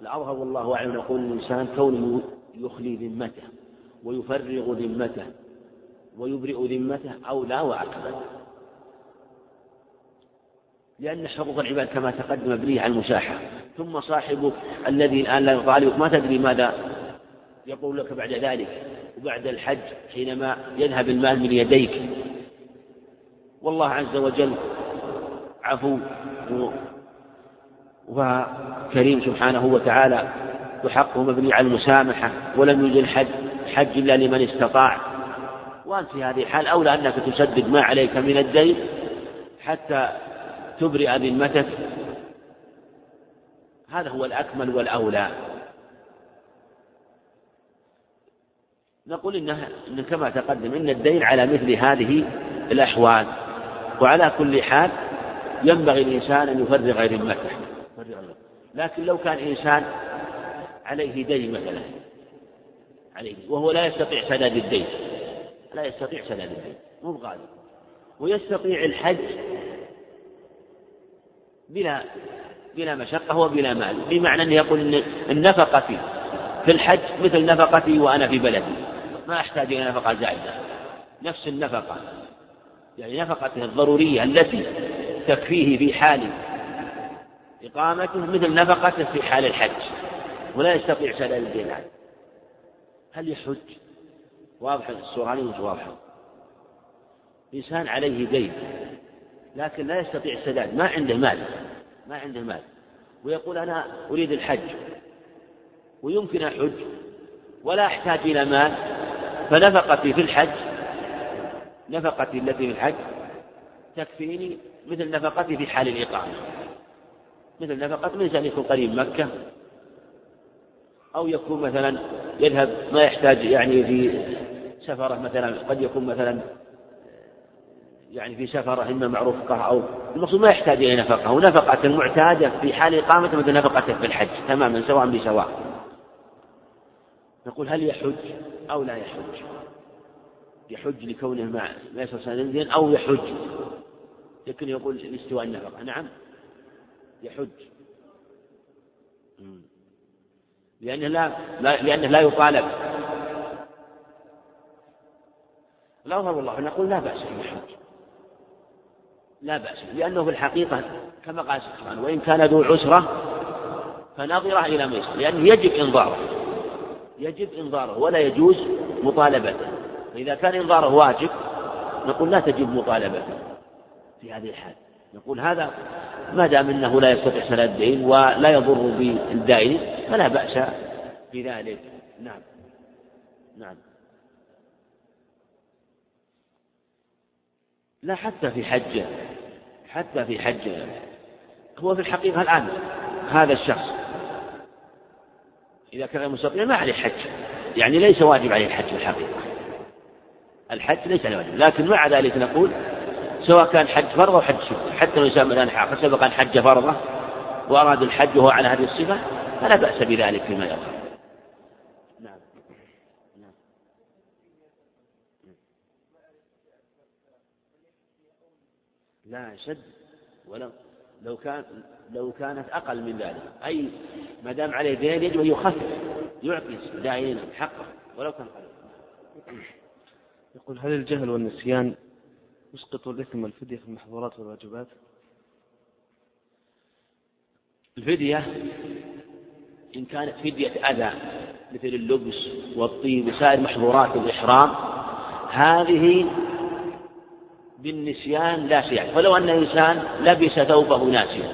الأظهر والله أعلم يقول الإنسان كونه يخلي ذمته ويفرغ ذمته ويبرئ ذمته أو لا وأكبر لأن حقوق العباد كما تقدم مبنية على المساحة. ثم صاحبك الذي الآن لا يطالبك ما تدري ماذا يقول لك بعد ذلك. وبعد الحج حينما يذهب المال من يديك. والله عز وجل عفو وكريم سبحانه وتعالى وحقه مبني على المسامحة ولم يجد الحج حج إلا لمن استطاع. وأنت في هذه الحال أولى أنك تسدد ما عليك من الدين حتى تبرئ ذمتك. هذا هو الأكمل والأولى. نقول إنه إن كما تقدم إن الدين على مثل هذه الأحوال. وعلى كل حال ينبغي الإنسان أن يفرغ ذمته. لكن لو كان إنسان عليه دين مثلا عليه وهو لا يستطيع سداد الدين لا يستطيع سداد الدين مو بغالب. ويستطيع الحج بلا بلا مشقة وبلا مال بمعنى أنه يقول إن النفقة في الحج مثل نفقتي وأنا في بلدي. ما أحتاج إلى نفقة زائدة. نفس النفقة يعني نفقته الضرورية التي تكفيه في حال إقامته مثل نفقته في حال الحج. ولا يستطيع سداد الدين عنه هل يحج؟ واضحة الصورة مش واضحة إنسان عليه دين لكن لا يستطيع السداد. ما عنده مال ما عنده مال. ويقول أنا أريد الحج ويمكن أحج ولا أحتاج إلى مال. فنفقتي في الحج نفقتي التي في الحج تكفيني مثل نفقتي في حال الإقامة. مثل نفقة من إنسان يكون قريب مكة. أو يكون مثلا يذهب ما يحتاج يعني في سفرة مثلا قد يكون مثلا يعني في سفرة إما معروفة أو المقصود ما يحتاج إلى نفقة. ونفقة المعتادة في حال إقامته مثل نفقته في الحج تماما سواء بسواء. نقول هل يحج أو لا يحج؟ يحج لكونه مع ما يصل أو يحج. لكن يقول الاستواء النفقة. نعم يحج. لأنه لا, لا لأنه لا يطالب. لا والله نقول لا بأس أن يحج لا بأس لأنه في الحقيقة كما قال سبحانه وإن كان ذو عسرة فنظرة إلى ميسر لأنه يجب إنظاره. يجب إنظاره ولا يجوز مطالبته. فإذا كان إنظاره واجب نقول لا تجب مطالبته في هذه الحال. نقول هذا ما دام إنه لا يستطيع سداد الدين ولا يضر بالدائن فلا بأس بذلك. نعم. نعم. لا حتى في حجه حتى في حجه هو في الحقيقة الآن هذا الشخص إذا كان مستطيع ما عليه حج. يعني ليس واجب عليه الحج في الحقيقة. الحج ليس عليه واجب. لكن مع ذلك نقول سواء كان حج فرض أو حج سنة. حتى لو إنسان الآن سبق أن حج فرضة وأراد الحج وهو على هذه الصفة فلا بأس بذلك فيما يظهر نعم. نعم. لا شد. ولو لو كان لو كانت أقل من ذلك. أي ما دام عليه دين يجب أن يخفف يعطي دائما حقه ولو كان قليلا. يقول هل الجهل والنسيان يسقط الإثم والفدية في المحظورات والواجبات؟ الفدية؟ إن كانت فدية أذى مثل اللبس والطيب وسائر محظورات الإحرام هذه بالنسيان لا شيء فلو أن إنسان لبس ثوبه ناسيا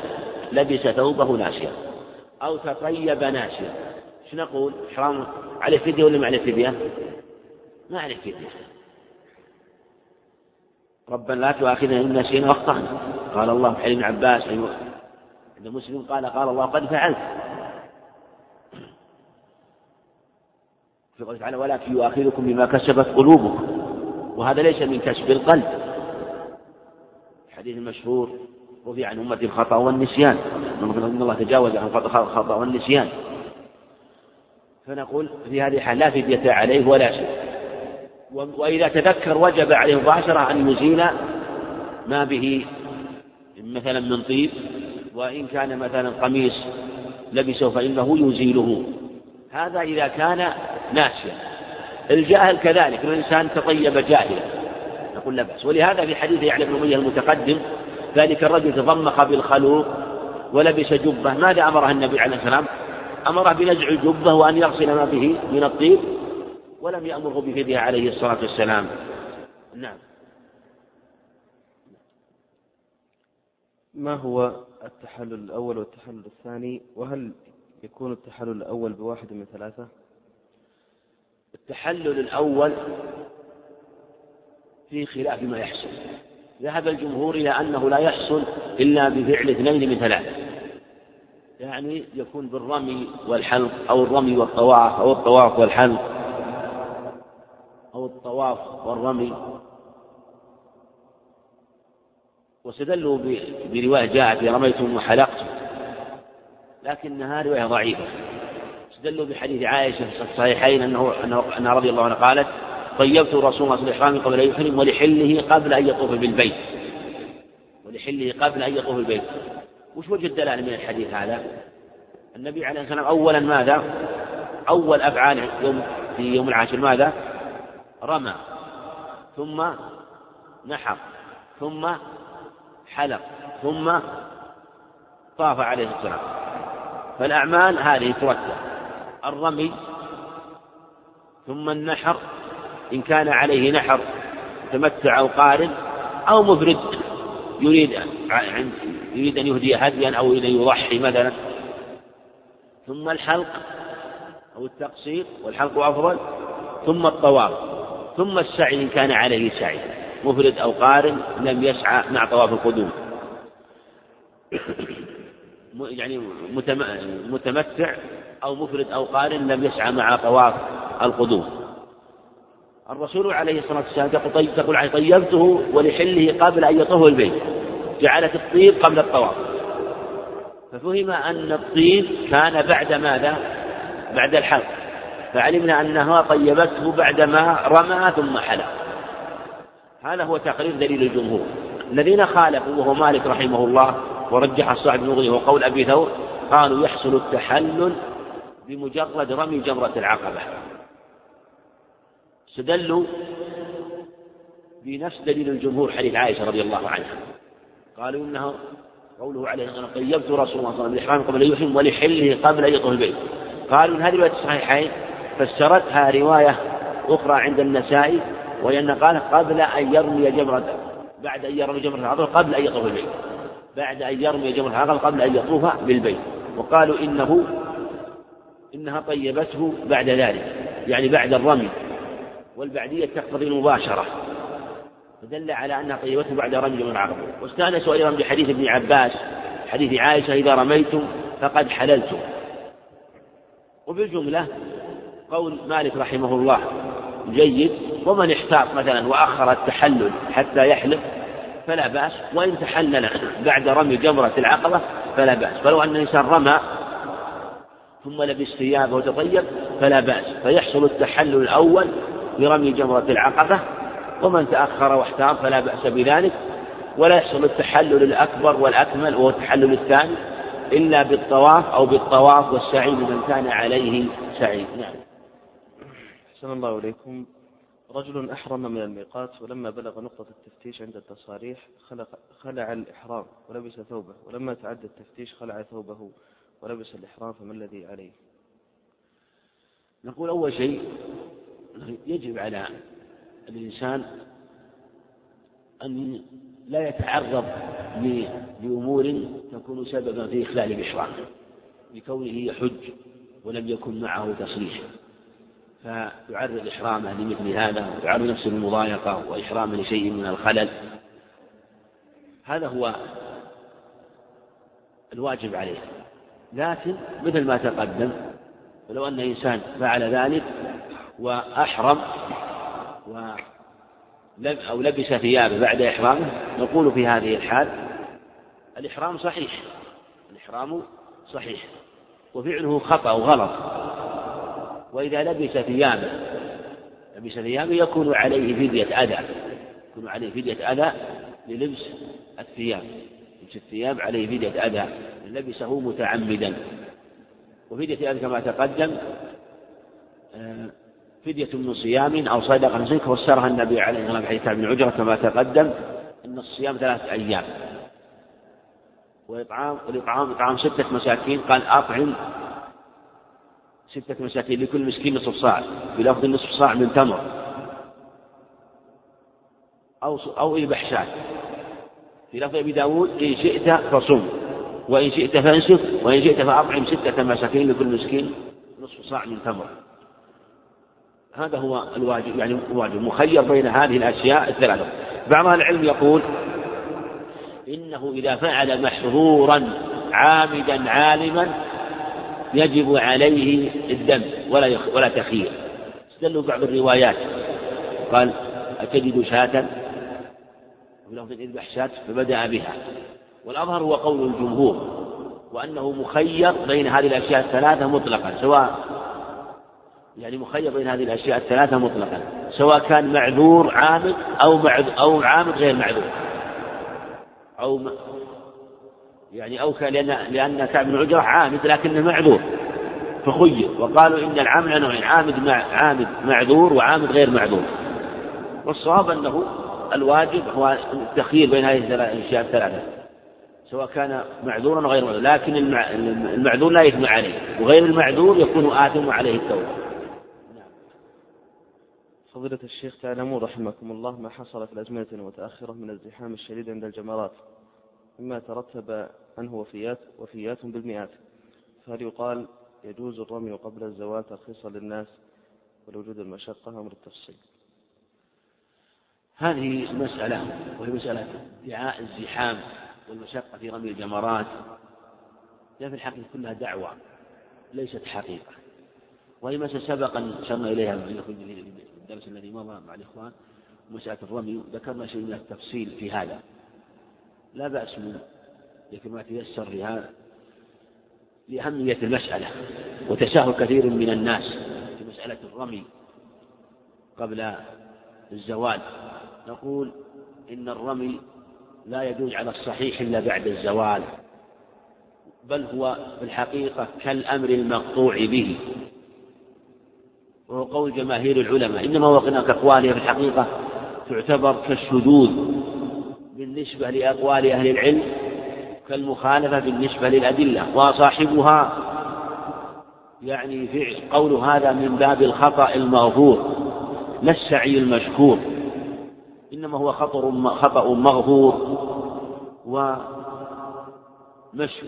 لبس ثوبه ناسيا أو تطيب ناسيا شو نقول؟ إحرام عليه فدية ولا ما عليه فدية؟ ما عليه فدية ربنا لا تؤاخذنا إن نسينا وأخطأنا قال الله في ابن عباس عند مسلم قال قال الله قد فعلت في قوله تعالى ولكن يؤاخذكم بما كسبت قلوبكم. وهذا ليس من كسب القلب. الحديث المشهور رفع عن أمة الخطأ والنسيان. إن الله تجاوز عن الخطأ والنسيان. فنقول في هذه الحال لا فدية عليه ولا شيء. وإذا تذكر وجب عليه مباشرة أن يزيل ما به مثلا من طيب وإن كان مثلا قميص لبسه فإنه يزيله. هذا إذا كان ناسيا. الجاهل كذلك الإنسان تطيب جاهلا. نقول لا بأس. ولهذا في حديث يعلى بن أمية المتقدم ذلك الرجل تضمخ بالخلوق ولبس جبة. ماذا أمره النبي عليه السلام؟ أمره بنزع الجبة وأن يغسل ما به من الطيب ولم يأمره بفدية عليه الصلاة والسلام. نعم. ما هو التحلل الأول والتحلل الثاني؟ وهل يكون التحلل الأول بواحد من ثلاثة؟ التحلل الأول في خلاف ما يحصل. ذهب الجمهور إلى أنه لا يحصل إلا بفعل اثنين من ثلاثة. يعني يكون بالرمي والحلق أو الرمي والطواف أو الطواف والحلق أو الطواف والرمي. واستدلوا برواية جاءت رميتم وحلقتم لكنها رواية ضعيفة. استدلوا بحديث عائشة في الصحيحين أنه أنه أنها رضي الله عنها قالت طيبت رسول الله صلى الله عليه وسلم قبل أن يحرم ولحله قبل أن يطوف بالبيت. ولحله قبل أن يطوف بالبيت. وش وجه الدلالة من الحديث هذا؟ النبي عليه الصلاة والسلام أولا ماذا؟ أول أفعال يوم في يوم العاشر ماذا؟ رمى. ثم نحر. ثم حلق. ثم طاف عليه السلام فالأعمال هذه ترتب. الرمي ثم النحر إن كان عليه نحر تمتع أو قارن أو مفرد يريد يريد أن يهدي هديا أو أن يضحي مثلا. ثم الحلق أو التقصير والحلق أفضل. ثم الطواف ثم السعي إن كان عليه سعي مفرد أو قارن لم يسعى مع طواف القدوم. يعني متمتع أو مفرد أو قارن لم يسعى مع طواف القدوم. الرسول عليه الصلاة والسلام تقول طيب تقول طيبته ولحله قبل أن يطوف البيت. جعلت الطيب قبل الطواف. ففهم أن الطيب كان بعد ماذا؟ بعد الحلق. فعلمنا أنها طيبته بعدما رمى ثم حلق. هذا هو تقرير دليل الجمهور. الذين خالفوا وهو مالك رحمه الله ورجح الصاحب المغني وقول أبي ثور قالوا يحصل التحلل بمجرد رمي جمرة العقبة. استدلوا بنفس دليل الجمهور حديث عائشة رضي الله عنها. قالوا إنه قوله عليه الصلاة والسلام طيبت رسول الله صلى الله عليه وسلم بالإحرام قبل أن يحرم ولحله قبل أن يطوف البيت. قالوا إن هذه رواية الصحيحين فسرتها رواية أخرى عند النسائي وهي أن قال قبل أن يرمي جمرة بعد أن يرمي جمرة العقبة قبل أن يطوف البيت. بعد أن يرمي جمرة العقبة قبل أن يطوف بالبيت. وقالوا إنه إنها طيبته بعد ذلك يعني بعد الرمي. والبعدية تقتضي المباشرة. فدل على أنها طيبته بعد رمي جمرة العقبة واستأنسوا أيضا بحديث ابن عباس حديث عائشة إذا رميتم فقد حللتم. وبالجملة قول مالك رحمه الله جيد. ومن احتاط مثلا وأخر التحلل حتى يحلف فلا بأس وإن تحلل بعد رمي جمرة العقبة فلا بأس. فلو أن الإنسان رمى ثم لبس ثيابه وتطيب فلا بأس. فيحصل التحلل الأول برمي جمرة العقبة ومن تأخر واحتاط فلا بأس بذلك. ولا يحصل التحلل الأكبر والأكمل وهو التحلل الثاني إلا بالطواف أو بالطواف والسعي لمن كان عليه سعي نعم. أحسن الله إليكم. رجل أحرم من الميقات ولما بلغ نقطة التفتيش عند التصاريح خلق خلع الإحرام ولبس ثوبه ولما تعدى التفتيش خلع ثوبه ولبس الإحرام فما الذي عليه؟ نقول أول شيء يجب على الإنسان أن لا يتعرض لأمور تكون سببا في إخلال الإحرام بكونه يحج ولم يكن معه تصريح. فيعرض إحرامه لمثل هذا ويعرض نفسه للمضايقة وإحرامه لشيء من الخلل. هذا هو الواجب عليه. لكن مثل ما تقدم فلو أن إنسان فعل ذلك وأحرم و أو لبس ثيابه بعد إحرامه نقول في هذه الحال الإحرام صحيح. الإحرام صحيح. وفعله خطأ وغلط. وإذا لبس ثيابه لبس ثيابه يكون عليه فدية أذى يكون عليه فدية أذى للبس الثياب لبس الثياب عليه فدية أذى لبسه متعمدا. وفدية أذى كما تقدم آه، فدية من صيام أو صدقة نسك فسرها النبي عليه الصلاة والسلام حديث ابن عجرة كما تقدم أن الصيام ثلاثة أيام. وإطعام والإطعام إطعام ستة مساكين قال أطعم ستة مساكين لكل مسكين نصف صاع بلفظ نصف صاع من تمر. أو أو اذبح شاة في لفظ أبي داود إن شئت فصم وإن شئت فانسك وإن شئت فأطعم ستة مساكين لكل مسكين نصف صاع من تمر. هذا هو الواجب يعني الواجب مخير بين هذه الأشياء الثلاثة. بعض العلم يقول إنه إذا فعل محظورا عامدا عالما يجب عليه الدم ولا ولا تخيير استدلوا بعض الروايات. قال أتجد شاة؟ ولفظ اذبح شاة فبدأ بها. والأظهر هو قول الجمهور وأنه مخير بين هذه الأشياء الثلاثة مطلقا سواء يعني مخير بين هذه الأشياء الثلاثة مطلقا سواء كان معذور عامد أو معذور أو عامد غير معذور. أو يعني أو كان لأن لأن كعب بن عجرة عامد لكنه معذور فخير. وقالوا إن العامل نوعين عامد مع عامد معذور وعامد غير معذور. والصواب أنه الواجب هو التخيير بين هذه الأشياء الثلاثة سواء كان معذورا أو غير معذور. لكن المعذور لا يثم عليه وغير المعذور يكون آثم عليه التوبة. فضيلة الشيخ تعلمون رحمكم الله ما حصل في الأزمنة المتأخرة من الزحام الشديد عند الجمرات. مما ترتب عنه وفيات وفيات بالمئات. فهل يقال يجوز الرمي قبل الزوال ترخيصا للناس ولوجود المشقة أمر التفصيل؟ هذه مسألة وهي مسألة ادعاء الزحام والمشقة في رمي الجمرات. هي في الحقيقة كلها دعوة ليست حقيقة. وهي مسألة سبق أن أشرنا إليها في الدرس الذي مضى مع الإخوان مسألة الرمي. ذكرنا شيء من التفصيل في هذا. لا بأس من ذكر ما تيسر في هذا لأهمية المسألة وتساهل كثير من الناس في مسألة الرمي قبل الزوال. نقول إن الرمي لا يجوز على الصحيح إلا بعد الزوال بل هو في الحقيقة كالأمر المقطوع به وهو قول جماهير العلماء. إنما هو هناك أقوالها في الحقيقة تعتبر كالشذوذ بالنسبة لأقوال أهل العلم كالمخالفة بالنسبة للأدلة وصاحبها يعني فعل قول هذا من باب الخطأ المغفور لا السعي المشكور إنما هو خطر خطأ مغفور ومش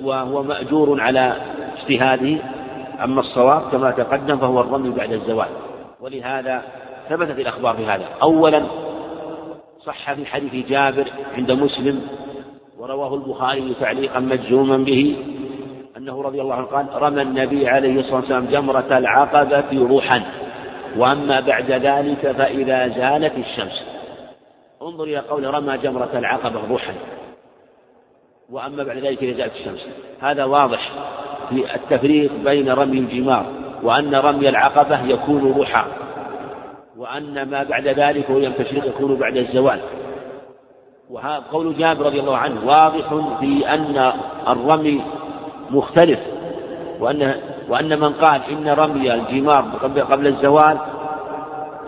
وهو مأجور على اجتهاده أما الصواب كما تقدم فهو الرمي بعد الزوال. ولهذا ثبتت الأخبار في هذا. أولا صح في حديث جابر عند مسلم ورواه البخاري تعليقا مجزوما به أنه رضي الله عنه قال رمى النبي عليه الصلاة والسلام جمرة العقبة روحا وأما بعد ذلك فإذا زالت الشمس. انظر إلى قول رمى جمرة العقبة روحا وأما بعد ذلك إذا زالت الشمس. هذا واضح في التفريق بين رمي الجمار وأن رمي العقبة يكون روحا. وأن ما بعد ذلك وهي التشريق يكون بعد الزوال. وهذا قول جابر رضي الله عنه واضح في أن الرمي مختلف. وأن وأن من قال إن رمي الجمار قبل الزوال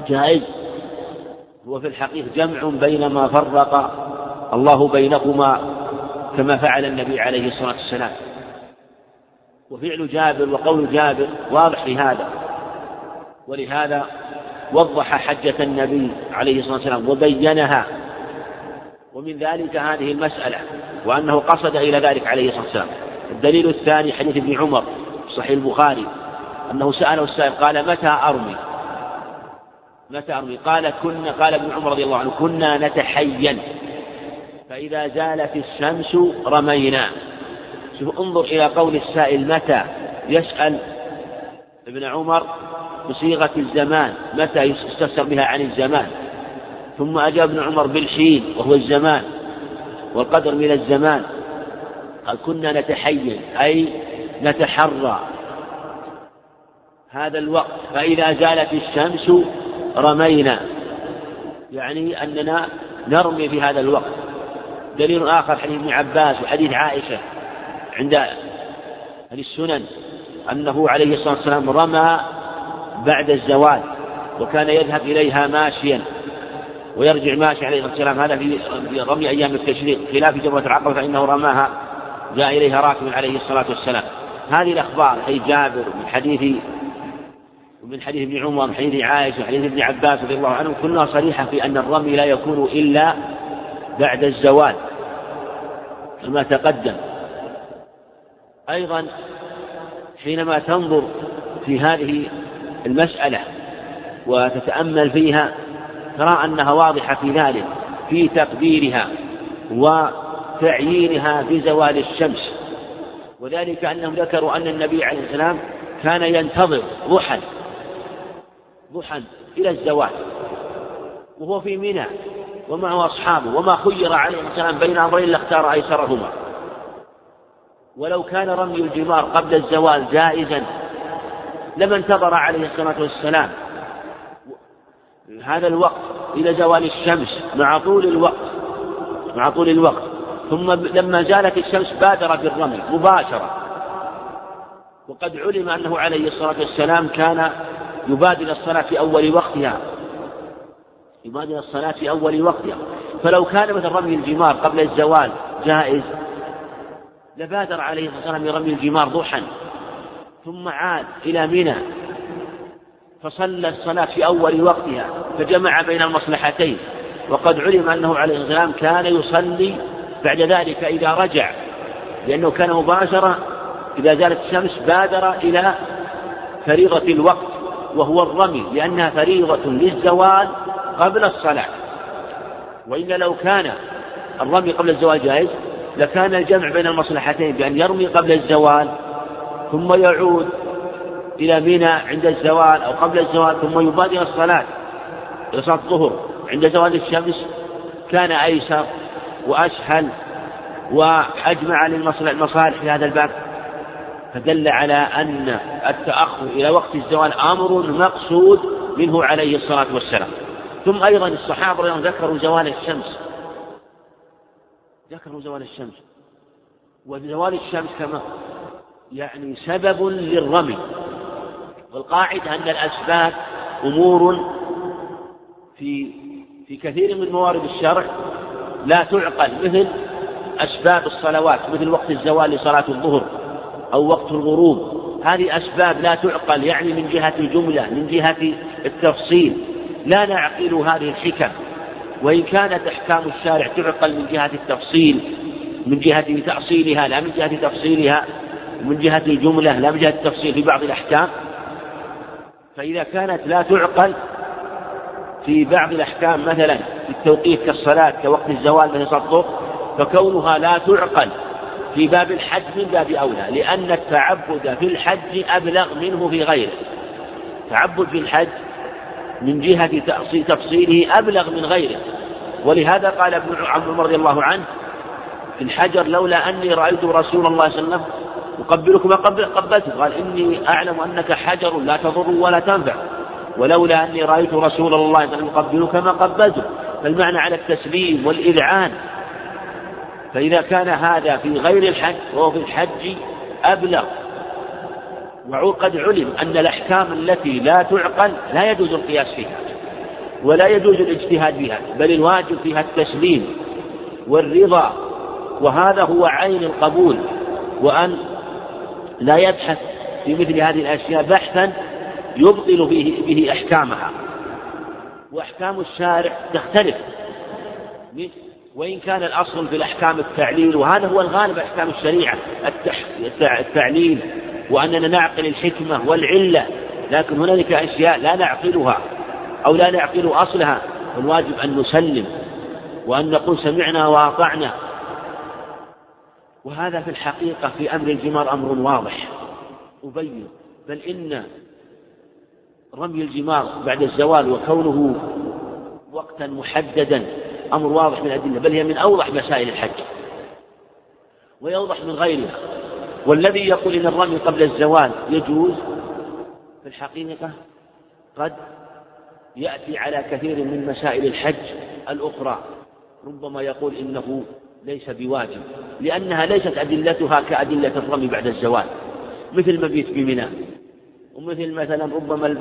جائز. هو في الحقيقة جمع بين ما فرق الله بينهما كما فعل النبي عليه الصلاة والسلام. وفعل جابر وقول جابر واضح في هذا. ولهذا وضح حجة النبي عليه الصلاة والسلام وبينها. ومن ذلك هذه المسألة وأنه قصد إلى ذلك عليه الصلاة والسلام. الدليل الثاني حديث ابن عمر صحيح البخاري أنه سأله السائل قال متى أرمي؟ متى أرمي؟ قال كنا قال ابن عمر رضي الله عنه كنا نتحين. فإذا زالت الشمس رمينا. شوف انظر إلى قول السائل متى؟ يسأل ابن عمر بصيغة الزمان متى يستفسر بها عن الزمان. ثم أجاب ابن عمر بالحين وهو الزمان والقدر من الزمان. قال كنا نتحين أي نتحرى. هذا الوقت فإذا زالت الشمس رمينا. يعني أننا نرمي في هذا الوقت. دليل آخر حديث ابن عباس وحديث عائشة عند السنن. أنه عليه الصلاة والسلام رمى بعد الزوال وكان يذهب إليها ماشيا ويرجع ماشي عليه الصلاة والسلام. هذا في رمي أيام التشريق خلاف جمرة العقبة فإنه رماها جاء إليها راكب عليه الصلاة والسلام. هذه الأخبار أي جابر من حديث ومن حديث ابن عمر ومن حديث عائشة وحديث ابن عباس رضي الله عنهم كلها صريحة في أن الرمي لا يكون إلا بعد الزوال كما تقدم. أيضا حينما تنظر في هذه المسألة وتتأمل فيها ترى أنها واضحة في ذلك في تقديرها وتعيينها بزوال الشمس. وذلك أنهم ذكروا أن النبي عليه السلام كان ينتظر ضحى ضحى إلى الزوال وهو في منى ومعه أصحابه وما خير عليه السلام بين أمرين لاختار أيسرهما. ولو كان رمي الجمار قبل الزوال جائزا لما انتظر عليه الصلاة والسلام. هذا الوقت إلى زوال الشمس مع طول الوقت مع طول الوقت. ثم لما زالت الشمس بادر بالرمي مباشرة. وقد علم أنه عليه الصلاة والسلام كان يبادر الصلاة في أول وقتها. يبادر الصلاة في أول وقتها. فلو كان مثل رمي الجمار قبل الزوال جائز لبادر عليه الصلاة والسلام برمي الجمار ضحى ثم عاد إلى منى فصلى الصلاة في أول وقتها فجمع بين المصلحتين وقد علم أنه عليه السلام كان يصلي بعد ذلك إذا رجع لأنه كان مباشرة إذا زالت الشمس بادر إلى فريضة الوقت وهو الرمي لأنها فريضة للزوال قبل الصلاة. وإلا لو كان الرمي قبل الزوال جائز؟ لكان الجمع بين المصلحتين بأن يرمي قبل الزوال ثم يعود إلى منى عند الزوال أو قبل الزوال ثم يبادر الصلاة إلى صلاة الظهر. عند زوال الشمس كان أيسر وأسهل وأجمع للمصالح في هذا الباب. فدل على أن التأخر إلى وقت الزوال أمر مقصود منه عليه الصلاة والسلام. ثم أيضا الصحابة ذكروا زوال الشمس. ذكروا زوال الشمس. وزوال الشمس كما يعني سبب للرمي. والقاعدة أن الأسباب أمور في في كثير من موارد الشرع لا تعقل مثل أسباب الصلوات مثل وقت الزوال لصلاة الظهر أو وقت الغروب. هذه أسباب لا تعقل يعني من جهة الجملة من جهة التفصيل. لا نعقل هذه الحكم. وإن كانت أحكام الشارع تعقل من جهة التفصيل من جهة تأصيلها لا من جهة تفصيلها من جهة الجملة لا من جهة التفصيل في بعض الأحكام. فإذا كانت لا تعقل في بعض الأحكام مثلا في التوقيت كالصلاة كوقت الزوال مثل صلاة فكونها لا تعقل في باب الحج من باب أولى لأن التعبد في الحج أبلغ منه في غيره. تعبد في الحج من جهة تفصيله أبلغ من غيره. ولهذا قال ابن عمر رضي الله عنه في الحجر لولا أني رأيت رسول الله صلى الله عليه وسلم أقبلك ما قبلته. قال إني أعلم أنك حجر لا تضر ولا تنفع. ولولا أني رأيت رسول الله صلى الله عليه وسلم يقبلك ما قبلته. فالمعنى على التسليم والإذعان. فإذا كان هذا في غير الحج وهو في الحج أبلغ وقد علم أن الأحكام التي لا تعقل لا يجوز القياس فيها ولا يجوز الاجتهاد بها بل الواجب فيها التسليم والرضا وهذا هو عين القبول وأن لا يبحث في مثل هذه الأشياء بحثا يبطل به, به أحكامها. وأحكام الشارع تختلف وإن كان الأصل في الأحكام التعليل وهذا هو الغالب أحكام الشريعة التعليل وأننا نعقل الحكمة والعلة لكن هنالك أشياء لا نعقلها أو لا نعقل أصلها فالواجب أن نسلم وأن نقول سمعنا وأطعنا. وهذا في الحقيقة في أمر الجمار أمر واضح أبين بل إن رمي الجمار بعد الزوال وكونه وقتا محددا أمر واضح من الأدلة بل هي من أوضح مسائل الحج ويوضح من غيرها. والذي يقول إن الرمي قبل الزوال يجوز في الحقيقة قد يأتي على كثير من مسائل الحج الأخرى. ربما يقول إنه ليس بواجب لأنها ليست أدلتها كأدلة الرمي بعد الزوال مثل مبيت بمنى. ومثل مثلا ربما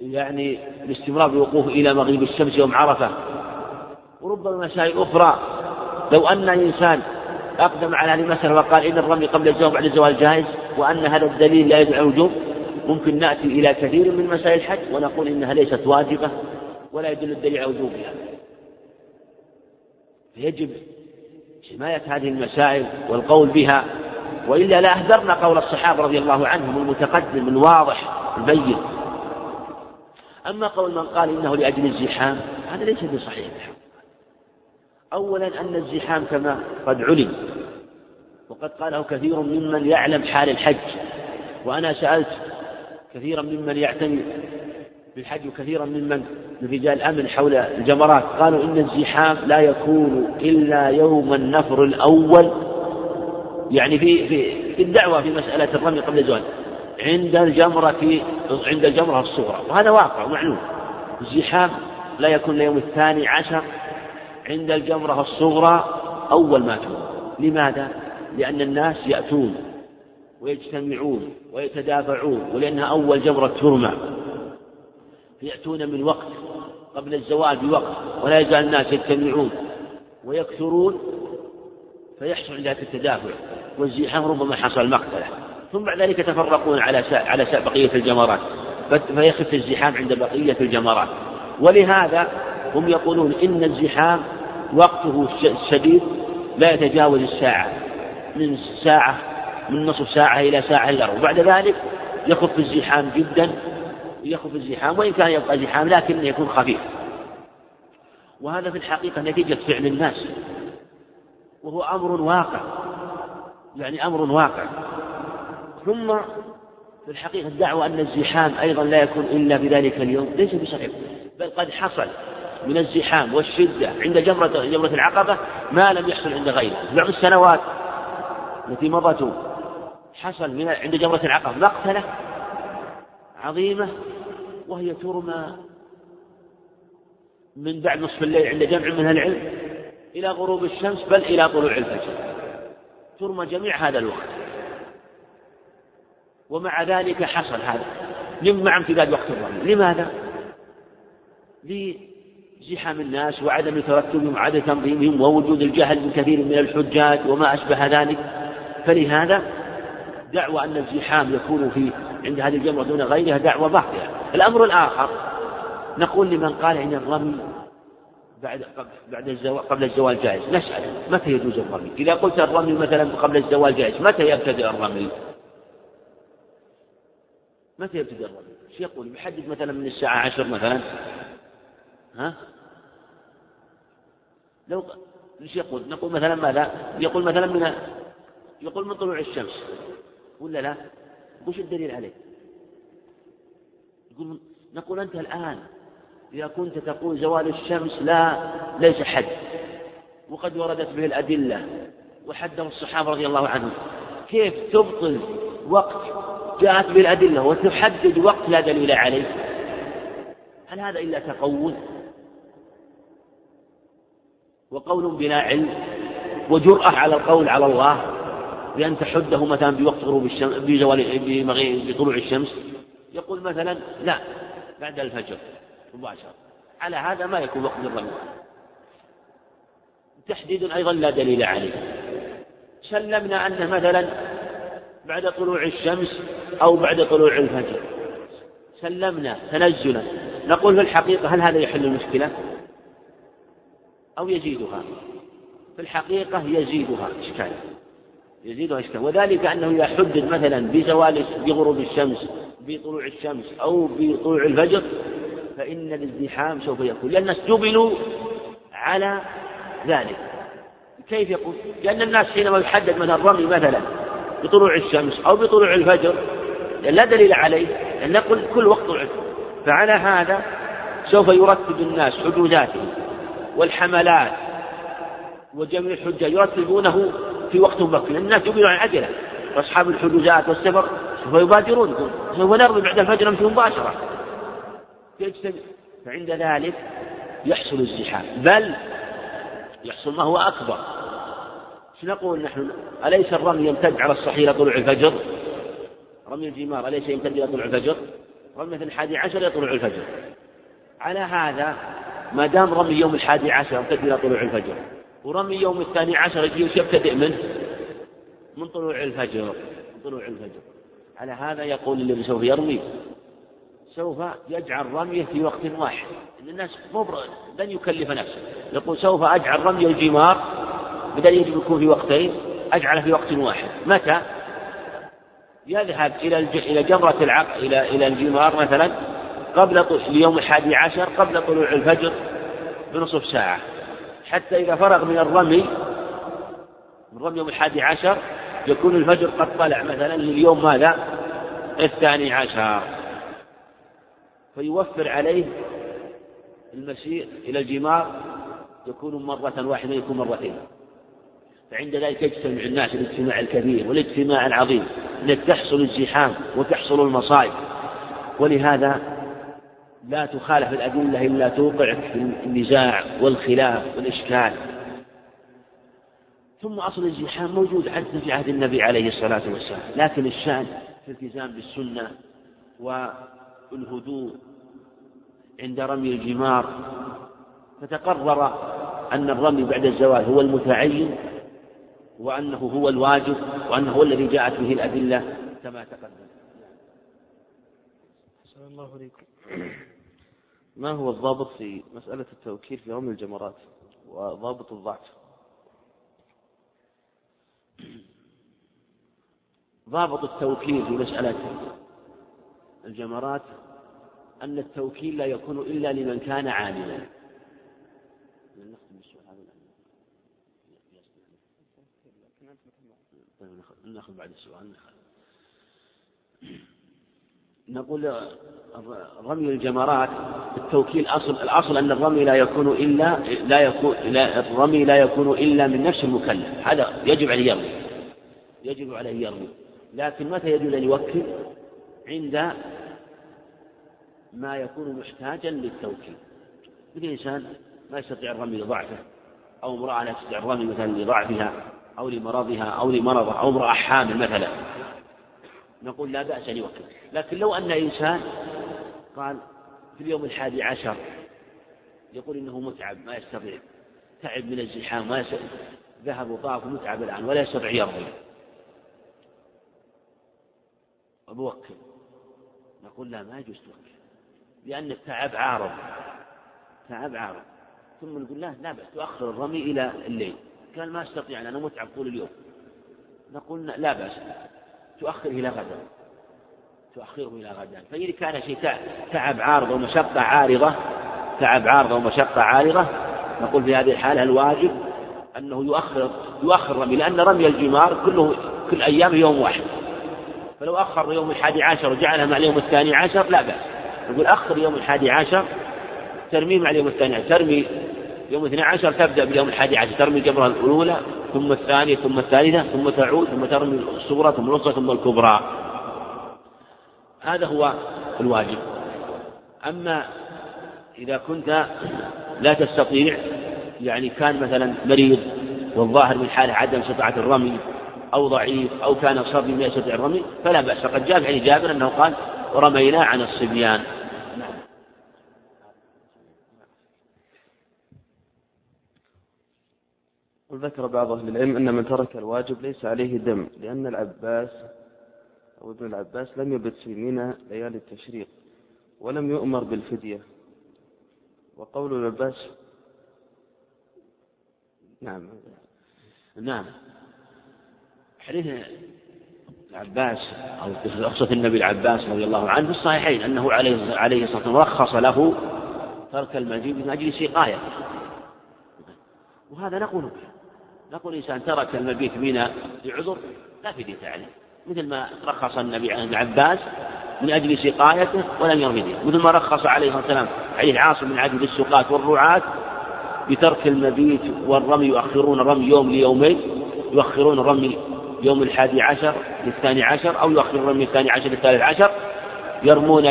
يعني الاستمرار بالوقوف إلى مغيب الشمس يوم عرفة. وربما مسائل أخرى. لو أن إنسان أقدم على هذه المسألة وقال إن الرمي قبل الزواج بعد الزواج جائز وأن هذا الدليل لا يدعو الوجوب ممكن نأتي إلى كثير من مسائل الحج ونقول إنها ليست واجبة ولا يدل الدليل على وجوبها. يجب حماية هذه المسائل والقول بها وإلا لا أهدرنا قول الصحابة رضي الله عنهم المتقدم الواضح البين. أما قول من قال إنه لأجل الزحام هذا ليس بصحيح. أولا أن الزحام كما قد علم وقد قاله كثير ممن يعلم حال الحج وأنا سألت كثيرا ممن يعتني بالحج وكثيرا ممن من رجال الأمن حول الجمرات قالوا إن الزحام لا يكون إلا يوم النفر الأول. يعني في في في الدعوة في مسألة الرمي قبل الزواج عند الجمرة عند الجمرة الصغرى وهذا واقع ومعلوم. الزحام لا يكون إلا يوم الثاني عشر عند الجمرة الصغرى أول ما تكون لماذا؟ لأن الناس يأتون ويجتمعون ويتدافعون ولأنها أول جمرة ترمى. فيأتون من وقت قبل الزوال بوقت ولا يزال الناس يجتمعون ويكثرون فيحصل ذلك التدافع. والزحام ربما حصل مقتله. ثم بعد ذلك يتفرقون على على سا بقية الجمرات. فيخف الزحام عند بقية الجمرات. ولهذا هم يقولون إن الزحام وقته الشديد لا يتجاوز الساعة من ساعة من نصف ساعة إلى ساعة إلا ربع. بعد ذلك يخف الزحام جدا يخف الزحام وإن كان يبقى زحام لكنه يكون خفيف. وهذا في الحقيقة نتيجة فعل الناس. وهو أمر واقع. يعني أمر واقع. ثم في الحقيقة الدعوة أن الزحام أيضا لا يكون إلا في ذلك اليوم. ليس بصحيح بل قد حصل. من الزحام والشدة عند جمرة جمرة العقبة ما لم يحصل عند غيره. بعض السنوات التي مضت حصل من عند جمرة العقبة مقتلة عظيمة وهي ترمى من بعد نصف الليل عند جمع من العلم إلى غروب الشمس بل إلى طلوع الفجر. ترمى جميع هذا الوقت. ومع ذلك حصل هذا. مع امتداد وقت الرمي. لماذا؟ لزحام الناس وعدم ترتبهم وعدم تنظيمهم ووجود الجهل من كثير من الحجاج وما أشبه ذلك فلهذا دعوى أن الزحام يكون في عند هذه الجمرة دون غيرها دعوة باطلة الأمر الآخر نقول لمن قال إن الرمي بعد بعد الزواج قبل الزوال جائز نسأل متى يجوز الرمي؟ إذا قلت الرمي مثلا قبل الزوال جائز متى يبتدئ الرمي؟ متى يبتدئ الرمي؟ إيش يقول؟ يحدد مثلا من الساعة عشر مثلا ها؟ لو إيش يقول؟ نقول مثلا ماذا؟ يقول مثلا من يقول من طلوع الشمس ولا لا؟ وش الدليل عليه؟ يقول نقول أنت الآن إذا كنت تقول زوال الشمس لا ليس حد وقد وردت به الأدلة وحده الصحابة رضي الله عنهم كيف تبطل وقت جاءت به الأدلة وتحدد وقت لا دليل عليه هل هذا إلا تقول وقول بلا علم وجرأة على القول على الله بأن تحده مثلا بوقت غروب الشمس بزوال بطلوع الشمس. يقول مثلا لا بعد الفجر مباشرة على هذا ما يكون وقت الرمي تحديد أيضا لا دليل عليه. سلمنا أنه مثلا بعد طلوع الشمس أو بعد طلوع الفجر. سلمنا تنزلا نقول في الحقيقة هل هذا يحل المشكلة؟ أو يزيدها. في الحقيقة يزيدها إشكال. يزيدها إشكال. وذلك أنه إذا حدد مثلا بزوال بغروب الشمس بطلوع الشمس أو بطلوع الفجر فإن الازدحام سوف يكون. لأن الناس جبلوا على ذلك. كيف يقول؟ لأن الناس حينما يحدد مثلا الرمي مثلا بطلوع الشمس أو بطلوع الفجر لا دليل عليه. يعني نقول كل وقت فعلى هذا سوف يرتب الناس حدوداتهم والحملات وجميع الحجاج يرتبونه في وقت مبكر. الناس يؤمنون عن العجلة وأصحاب الحجوزات والسفر سوف يبادرون. سوف نرمي بعد الفجر نمشي مباشرة. فعند ذلك يحصل الزحام. بل يحصل ما هو أكبر. نقول نحن؟ أليس الرمي يمتد على الصحيح إلى طلوع الفجر؟ رمي الجمار أليس يمتد إلى طلوع الفجر؟ رمي الحادي عشر إلى طلوع الفجر. على هذا ما دام رمي يوم الحادي عشر يمتد إلى طلوع الفجر. ورمي يوم الثاني عشر يبتدئ منه من طلوع الفجر من طلوع الفجر. على هذا يقول الذي سوف يرمي. سوف يجعل رميه في وقت واحد. إن الناس مبر... لن يكلف نفسه. يقول سوف أجعل رمي الجمار بدل يجب يكون في وقتين أجعله في وقت واحد. متى؟ يذهب إلى الج... إلى جمرة العق إلى إلى الجمار مثلا. قبل. اليوم الحادي عشر قبل طلوع الفجر بنصف ساعة حتى إذا فرغ من الرمي من رمي يوم الحادي عشر يكون الفجر قد طلع مثلا لليوم ماذا؟ الثاني عشر فيوفر عليه المشي إلى الجمار يكون مرة واحدة يكون مرتين فعند ذلك يجتمع الناس الاجتماع الكبير والاجتماع العظيم انك تحصل الزحام وتحصل المصائب ولهذا لا تخالف الأدلة إلا توقعك في النزاع والخلاف والإشكال ثم أصل الزحام موجود حتى في عهد النبي عليه الصلاة والسلام لكن الشأن في الالتزام بالسنة والهدوء عند رمي الجمار فتقرر أن الرمي بعد الزوال هو المتعين وأنه هو الواجب وأنه هو الذي جاءت به الأدلة كما تقدم. الله عليكم. ما هو الضابط في مسألة التوكيل في رمي الجمرات وضابط الضعف؟ ضابط التوكيل في مسألة الجمرات أن التوكيل لا يكون إلا لمن كان عالما. ناخذ بعد السؤال نقول رمي الجمرات التوكيل أصل الأصل أن الرمي لا يكون إلا لا يكون لا الرمي لا يكون إلا من نفس المكلف. هذا يجب عليه يرمي يجب عليه يرمي. لكن متى يجوز أن يوكل؟ عند ما يكون محتاجا للتوكيل. مثل إنسان ما يستطيع الرمي لضعفه أو امرأة لا تستطيع الرمي مثلا لضعفها أو لمرضها أو لمرضه أو امرأة حامل مثلا. نقول لا بأس أن يوكل. لكن لو أن إنسان قال في اليوم الحادي عشر يقول إنه متعب ما يستطيع. تعب من الزحام ما يستطيع ذهب وطاف متعب الآن ولا يستطيع يرمي وبوكل. نقول لا ما يجوز توكل. لأن التعب عارض. تعب عارض. ثم نقول لا لا بأس. تؤخر الرمي إلى الليل. قال ما أستطيع أنا متعب طول اليوم. نقول لا بأس. تؤخره إلى غدا تؤخره إلى غدا فإذا كان شيء تعب عارض ومشقة عارضة تعب عارضة ومشقة عارضة نقول في هذه الحالة الواجب أنه يؤخر يؤخر رمي لأن رمي الجمار كله كل أيام يوم واحد. فلو أخر يوم الحادي عشر وجعلها مع اليوم الثاني عشر لا بأس. نقول أخر يوم الحادي عشر ترمي مع اليوم الثاني عشر. ترمي يوم الاثنى عشر تبدأ باليوم الحادي عشر ترمي الجمرة الأولى ثم الثانية ثم الثالثة ثم تعود ثم ترمي الصغرى ثم الوسطى ثم الكبرى. هذا هو الواجب. أما إذا كنت لا تستطيع يعني كان مثلا مريض والظاهر من حاله عدم استطاعة الرمي أو ضعيف أو كان صبي ما يستطيع الرمي فلا بأس. فقد جاء في جابر أنه قال رمينا عن الصبيان. وذكر بعض أهل العلم أن من ترك الواجب ليس عليه دم لأن العباس أو ابن العباس لم يبت في منى ليالي التشريق ولم يؤمر بالفدية. وقول العباس نعم. نعم. حديث العباس أو قصة النبي العباس رضي الله عنه في الصحيحين أنه عليه عليه الصلاة والسلام رخص له ترك المجيء من أجل سقاية. وهذا نقول به نقول إنسان ترك المبيت منى لعذر لا فدية عليه مثل ما رخص النبي عن العباس من أجل سقايته ولم يرمي به مثل ما رخص عليه الصلاة والسلام حديث عاصم من عدد السقاة والرعاة بترك المبيت والرمي يؤخرون الرمي يوم ليومين يؤخرون الرمي يوم الحادي عشر للثاني عشر أو يؤخرون الرمي الثاني عشر للثالث عشر يرمون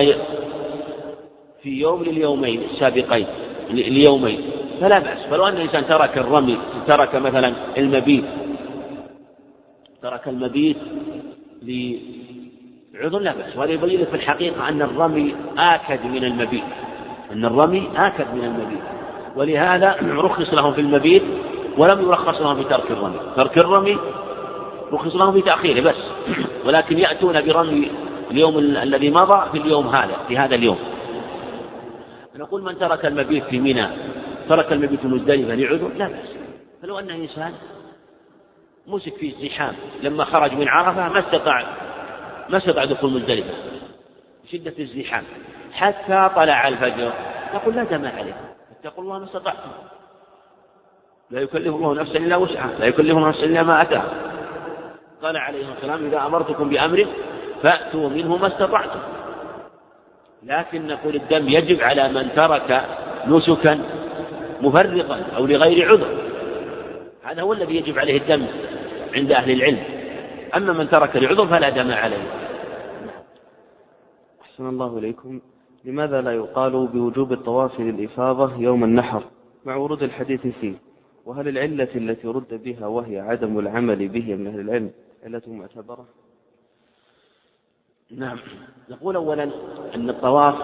في يوم لليومين السابقين ليومين. فلا بأس. فلو أن الإنسان ترك الرمي ترك مثلا المبيت ترك المبيت لعذر لا بأس. وهذا يبين في الحقيقة أن الرمي آكد من المبيت. أن الرمي آكد من المبيت. ولهذا رخص لهم في المبيت ولم يرخص لهم في ترك الرمي. ترك الرمي رخص لهم في تأخيره بس. [CLEARS THROAT] ولكن يأتون برمي اليوم الذي مضى في اليوم هذا في هذا اليوم. نقول من ترك المبيت في منى ترك المبيت في مزدلفة لعذر لا بأس. فلو أن إنسان مسك في الزحام لما خرج من عرفة ما استطاع ما استطاع دخول مزدلفة شدة الزحام. حتى طلع الفجر. نقول لا دم عليه. اتقوا الله ما استطعتم. لا يكلف الله نفسا إلا وسعها. لا يكلف نفسا إلا ما أتاها. قال عليه والسلام إذا أمرتكم بأمر فأتوا منه ما استطعتم. لكن نقول الدم يجب على من ترك نسكا مفرقا أو لغير عذر. هذا هو الذي يجب عليه الدم عند أهل العلم. أما من ترك لعذر فلا دم عليه. أحسن الله إليكم. لماذا لا يقال بوجوب الطواف للإفاضة يوم النحر مع ورود الحديث فيه؟ وهل العلة التي رد بها وهي عدم العمل به من أهل العلم علة معتبرة نعم. نقول أولا أن الطواف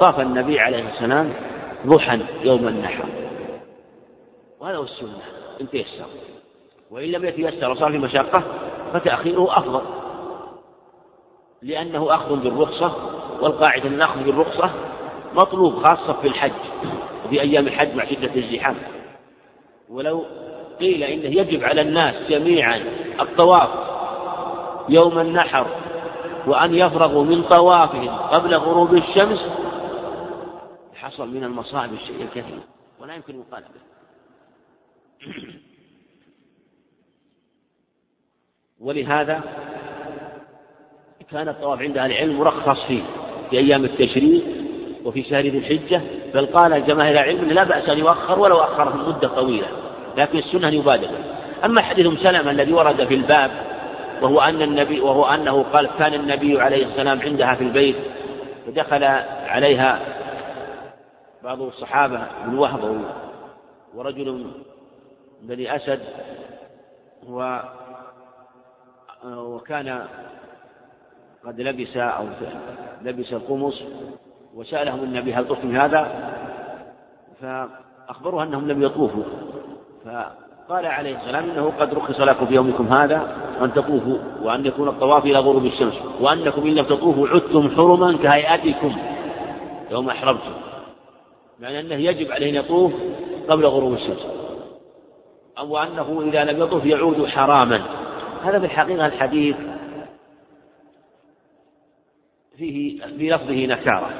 طاف النبي عليه السلام ضحى يوم النحر. وهذا هو السنة. إن تيسر. وإن لم يتيسر وصار في مشقة فتأخيره أفضل. لأنه أخذ بالرخصة والقاعدة أن الأخذ بالرخصة مطلوب خاصة في الحج. وفي أيام الحج مع شدة الزحام. ولو قيل إنه يجب على الناس جميعا الطواف يوم النحر وأن يفرغوا من طوافهم قبل غروب الشمس حصل من المصائب الشيء الكثير. ولا يمكن يقال به [COUGHS] ولهذا كان الطواف عند أهل العلم مرخص فيه في أيام التشريق وفي شهر ذي الحجة بل قال جماهير العلم لا بأس أن يؤخر ولو أخره مدة طويلة لكن السنة أن يبادر. أما حديث أم سلمة الذي ورد في الباب وهو أن النبي وهو أنه قال كان النبي عليه السلام عندها في البيت فدخل عليها بعض الصحابة بن وهب ورجل بني أسد و وكان قد لبس أو لبس القمص وسألهم النبي هل طفتم هذا؟ فأخبروه أنهم لم يطوفوا. فقال عليه السلام إنه قد رخص لكم في يومكم هذا أن تطوفوا وأن يكون الطواف إلى غروب الشمس وأنكم إن لم تطوفوا عدتم حرما كهيئتكم يوم أحرمتم يعني أنه يجب عليه أن يطوف قبل غروب الشمس. أو أنه إذا لم يطوف يعود حراما. هذا في الحقيقة الحديث فيه في لفظه نكارة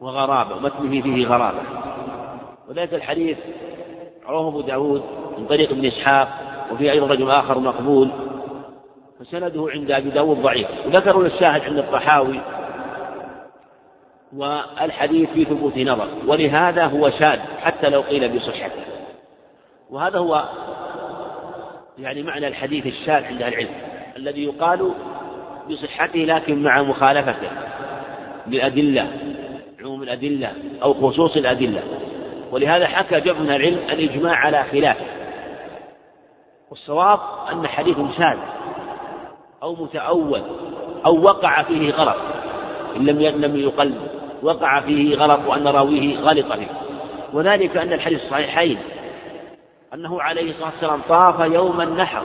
وغرابة ومتنه فيه غرابة. وذلك الحديث رواه أبو داود من طريق ابن إسحاق وفي أيضا رجل آخر مقبول. فسنده عند أبي داود ضعيف. وذكروا الشاهد عند الطحاوي. والحديث في ثبوت نظر. ولهذا هو شاذ حتى لو قيل بصحته. وهذا هو يعني معنى الحديث الشاذ عند العلم الذي يقال بصحته لكن مع مخالفته للأدلة عموم الأدلة أو خصوص الأدلة. ولهذا حكى جمع العلم الإجماع على خلافه. والصواب أن حديث شاذ أو متأول أو وقع فيه غلط إن لم لم يقل وقع فيه غلط وأن راويه غلط فيه. وذلك أن الحديث الصحيحين أنه عليه الصلاة والسلام طاف يوم النحر.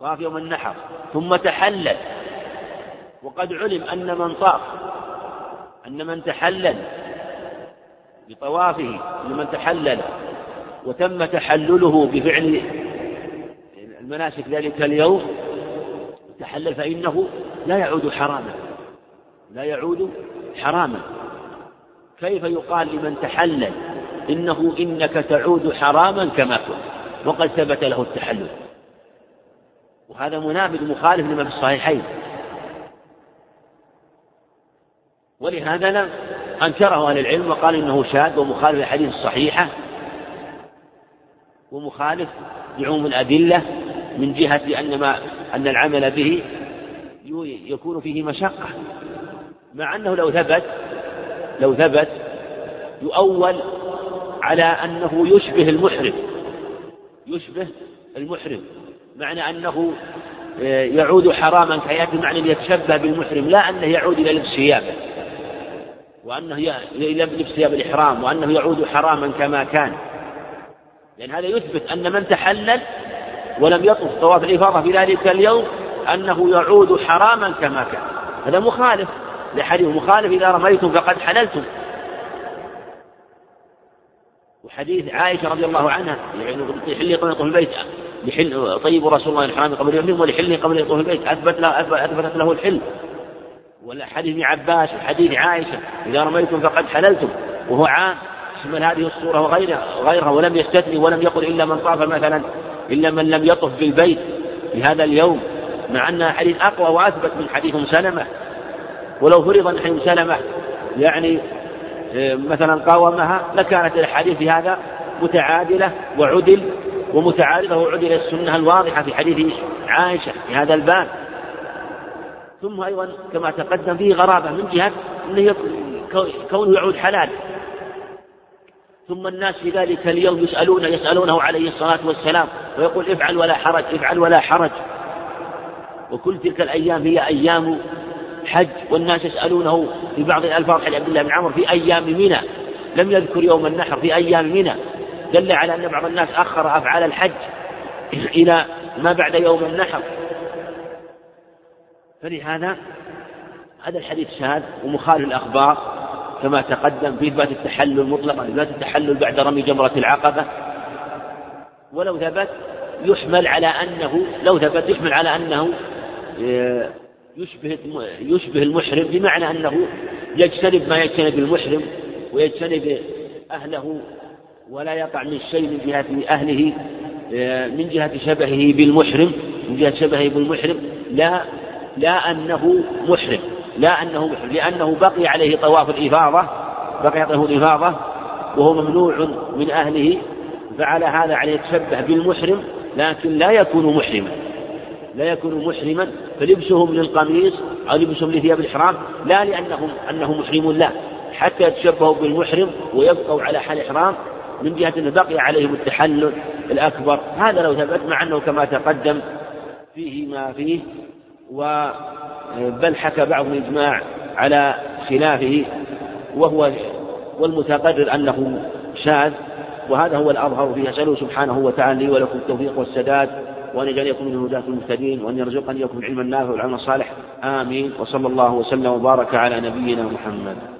طاف يوم النحر. ثم تحلل. وقد علم أن من طاف أن من تحلل بطوافه أن من تحلل وتم تحلله بفعل المناسك ذلك اليوم تحلل فإنه لا يعود حراما. لا يعود حراما. كيف يقال لمن تحلل؟ إنه إنك تعود حراما كما كنت وقد ثبت له التحلل. وهذا منافذ مخالف لما في الصحيحين. ولهذا لم أنكره أهل العلم وقال إنه شاذ ومخالف الحديث الصحيحة. ومخالف لعموم الأدلة من جهة أن ما أن العمل به يكون فيه مشقة. مع أنه لو ثبت لو ثبت يؤول على أنه يشبه المحرم. يشبه المحرم. معنى أنه آه، يعود حراما كياتي معنى يتشبه بالمحرم لا أنه يعود إلى لبس ثيابه وأنه إلى لبس ثياب الإحرام وأنه يعود حراما كما كان. لأن هذا يثبت أن من تحلل ولم يطف طواف الإفاضة في ذلك اليوم أنه يعود حراما كما كان. هذا مخالف لحديث مخالف إذا رميتم فقد حللتم. وحديث عائشة رضي الله عنها لحل قبل يطوف البيت لحل طيب رسول الله الحرام قبل يحرم ولحل قبل يطوف البيت أثبت له أثبتت له الحل. ولا حديث ابن عباس وحديث عائشة إذا رميتم فقد حللتم وهو عام يشمل هذه الصورة وغيرها وغيرها ولم يستثني ولم يقل إلا من طاف مثلا إلا من لم يطف بالبيت في هذا اليوم مع أنها حديث أقوى وأثبت من حديث سلمة. ولو فرض أن حديث سلمة يعني مثلا قاومها لكانت الأحاديث في هذا متعادلة وعدل ومتعارضة وعدل السنة الواضحة في حديث عائشة في هذا الباب. ثم أيضا كما تقدم فيه غرابة من جهة أنه كونه يعود حلال. ثم الناس في ذلك اليوم يسألون يسألونه عليه الصلاة والسلام ويقول افعل ولا حرج افعل ولا حرج. وكل تلك الأيام هي أيام حج والناس يسألونه في بعض الألفاظ حديث عبد الله بن عمر في أيام منى. لم يذكر يوم النحر في أيام منى. دل على أن بعض الناس أخر أفعال الحج [CLEARS THROAT] إلى ما بعد يوم النحر. فلهذا هذا الحديث شاذ ومخالف الأخبار كما تقدم في إثبات التحلل مطلقا إثبات التحلل بعد رمي جمرة العقبة. ولو ثبت يحمل على أنه لو ثبت يحمل على أنه آه، يشبه يشبه المحرم بمعنى أنه يجتنب ما يجتنب المحرم ويجتنب أهله ولا يقع من شيء من جهة أهله آه، من جهة شبهه بالمحرم من جهة شبهه بالمحرم لا لا أنه محرم لا أنه محرم لأنه بقي عليه طواف الإفاضة بقي عليه الإفاضة وهو ممنوع من أهله فعلى هذا عليه يتشبه بالمحرم لكن لا يكون محرما. لا يكون محرما فلبسهم للقميص أو لبسهم لثياب الإحرام لا لأنهم أنه محرم لا. حتى يتشبهوا بالمحرم ويبقوا على حال إحرام من جهة أنه بقي عليهم التحلل الأكبر. هذا لو ثبت مع أنه كما تقدم فيه ما فيه و بل حكى بعض الإجماع على خلافه وهو والمتقرر أنه شاذ وهذا هو الأظهر فيه أسأله سبحانه وتعالى لي ولكم التوفيق والسداد. وأن يجعل يكون من هداة المهتدين وأن يرزقني يكون العلم النافع والعمل الصالح. آمين. وصلى الله وسلم وبارك على نبينا محمد.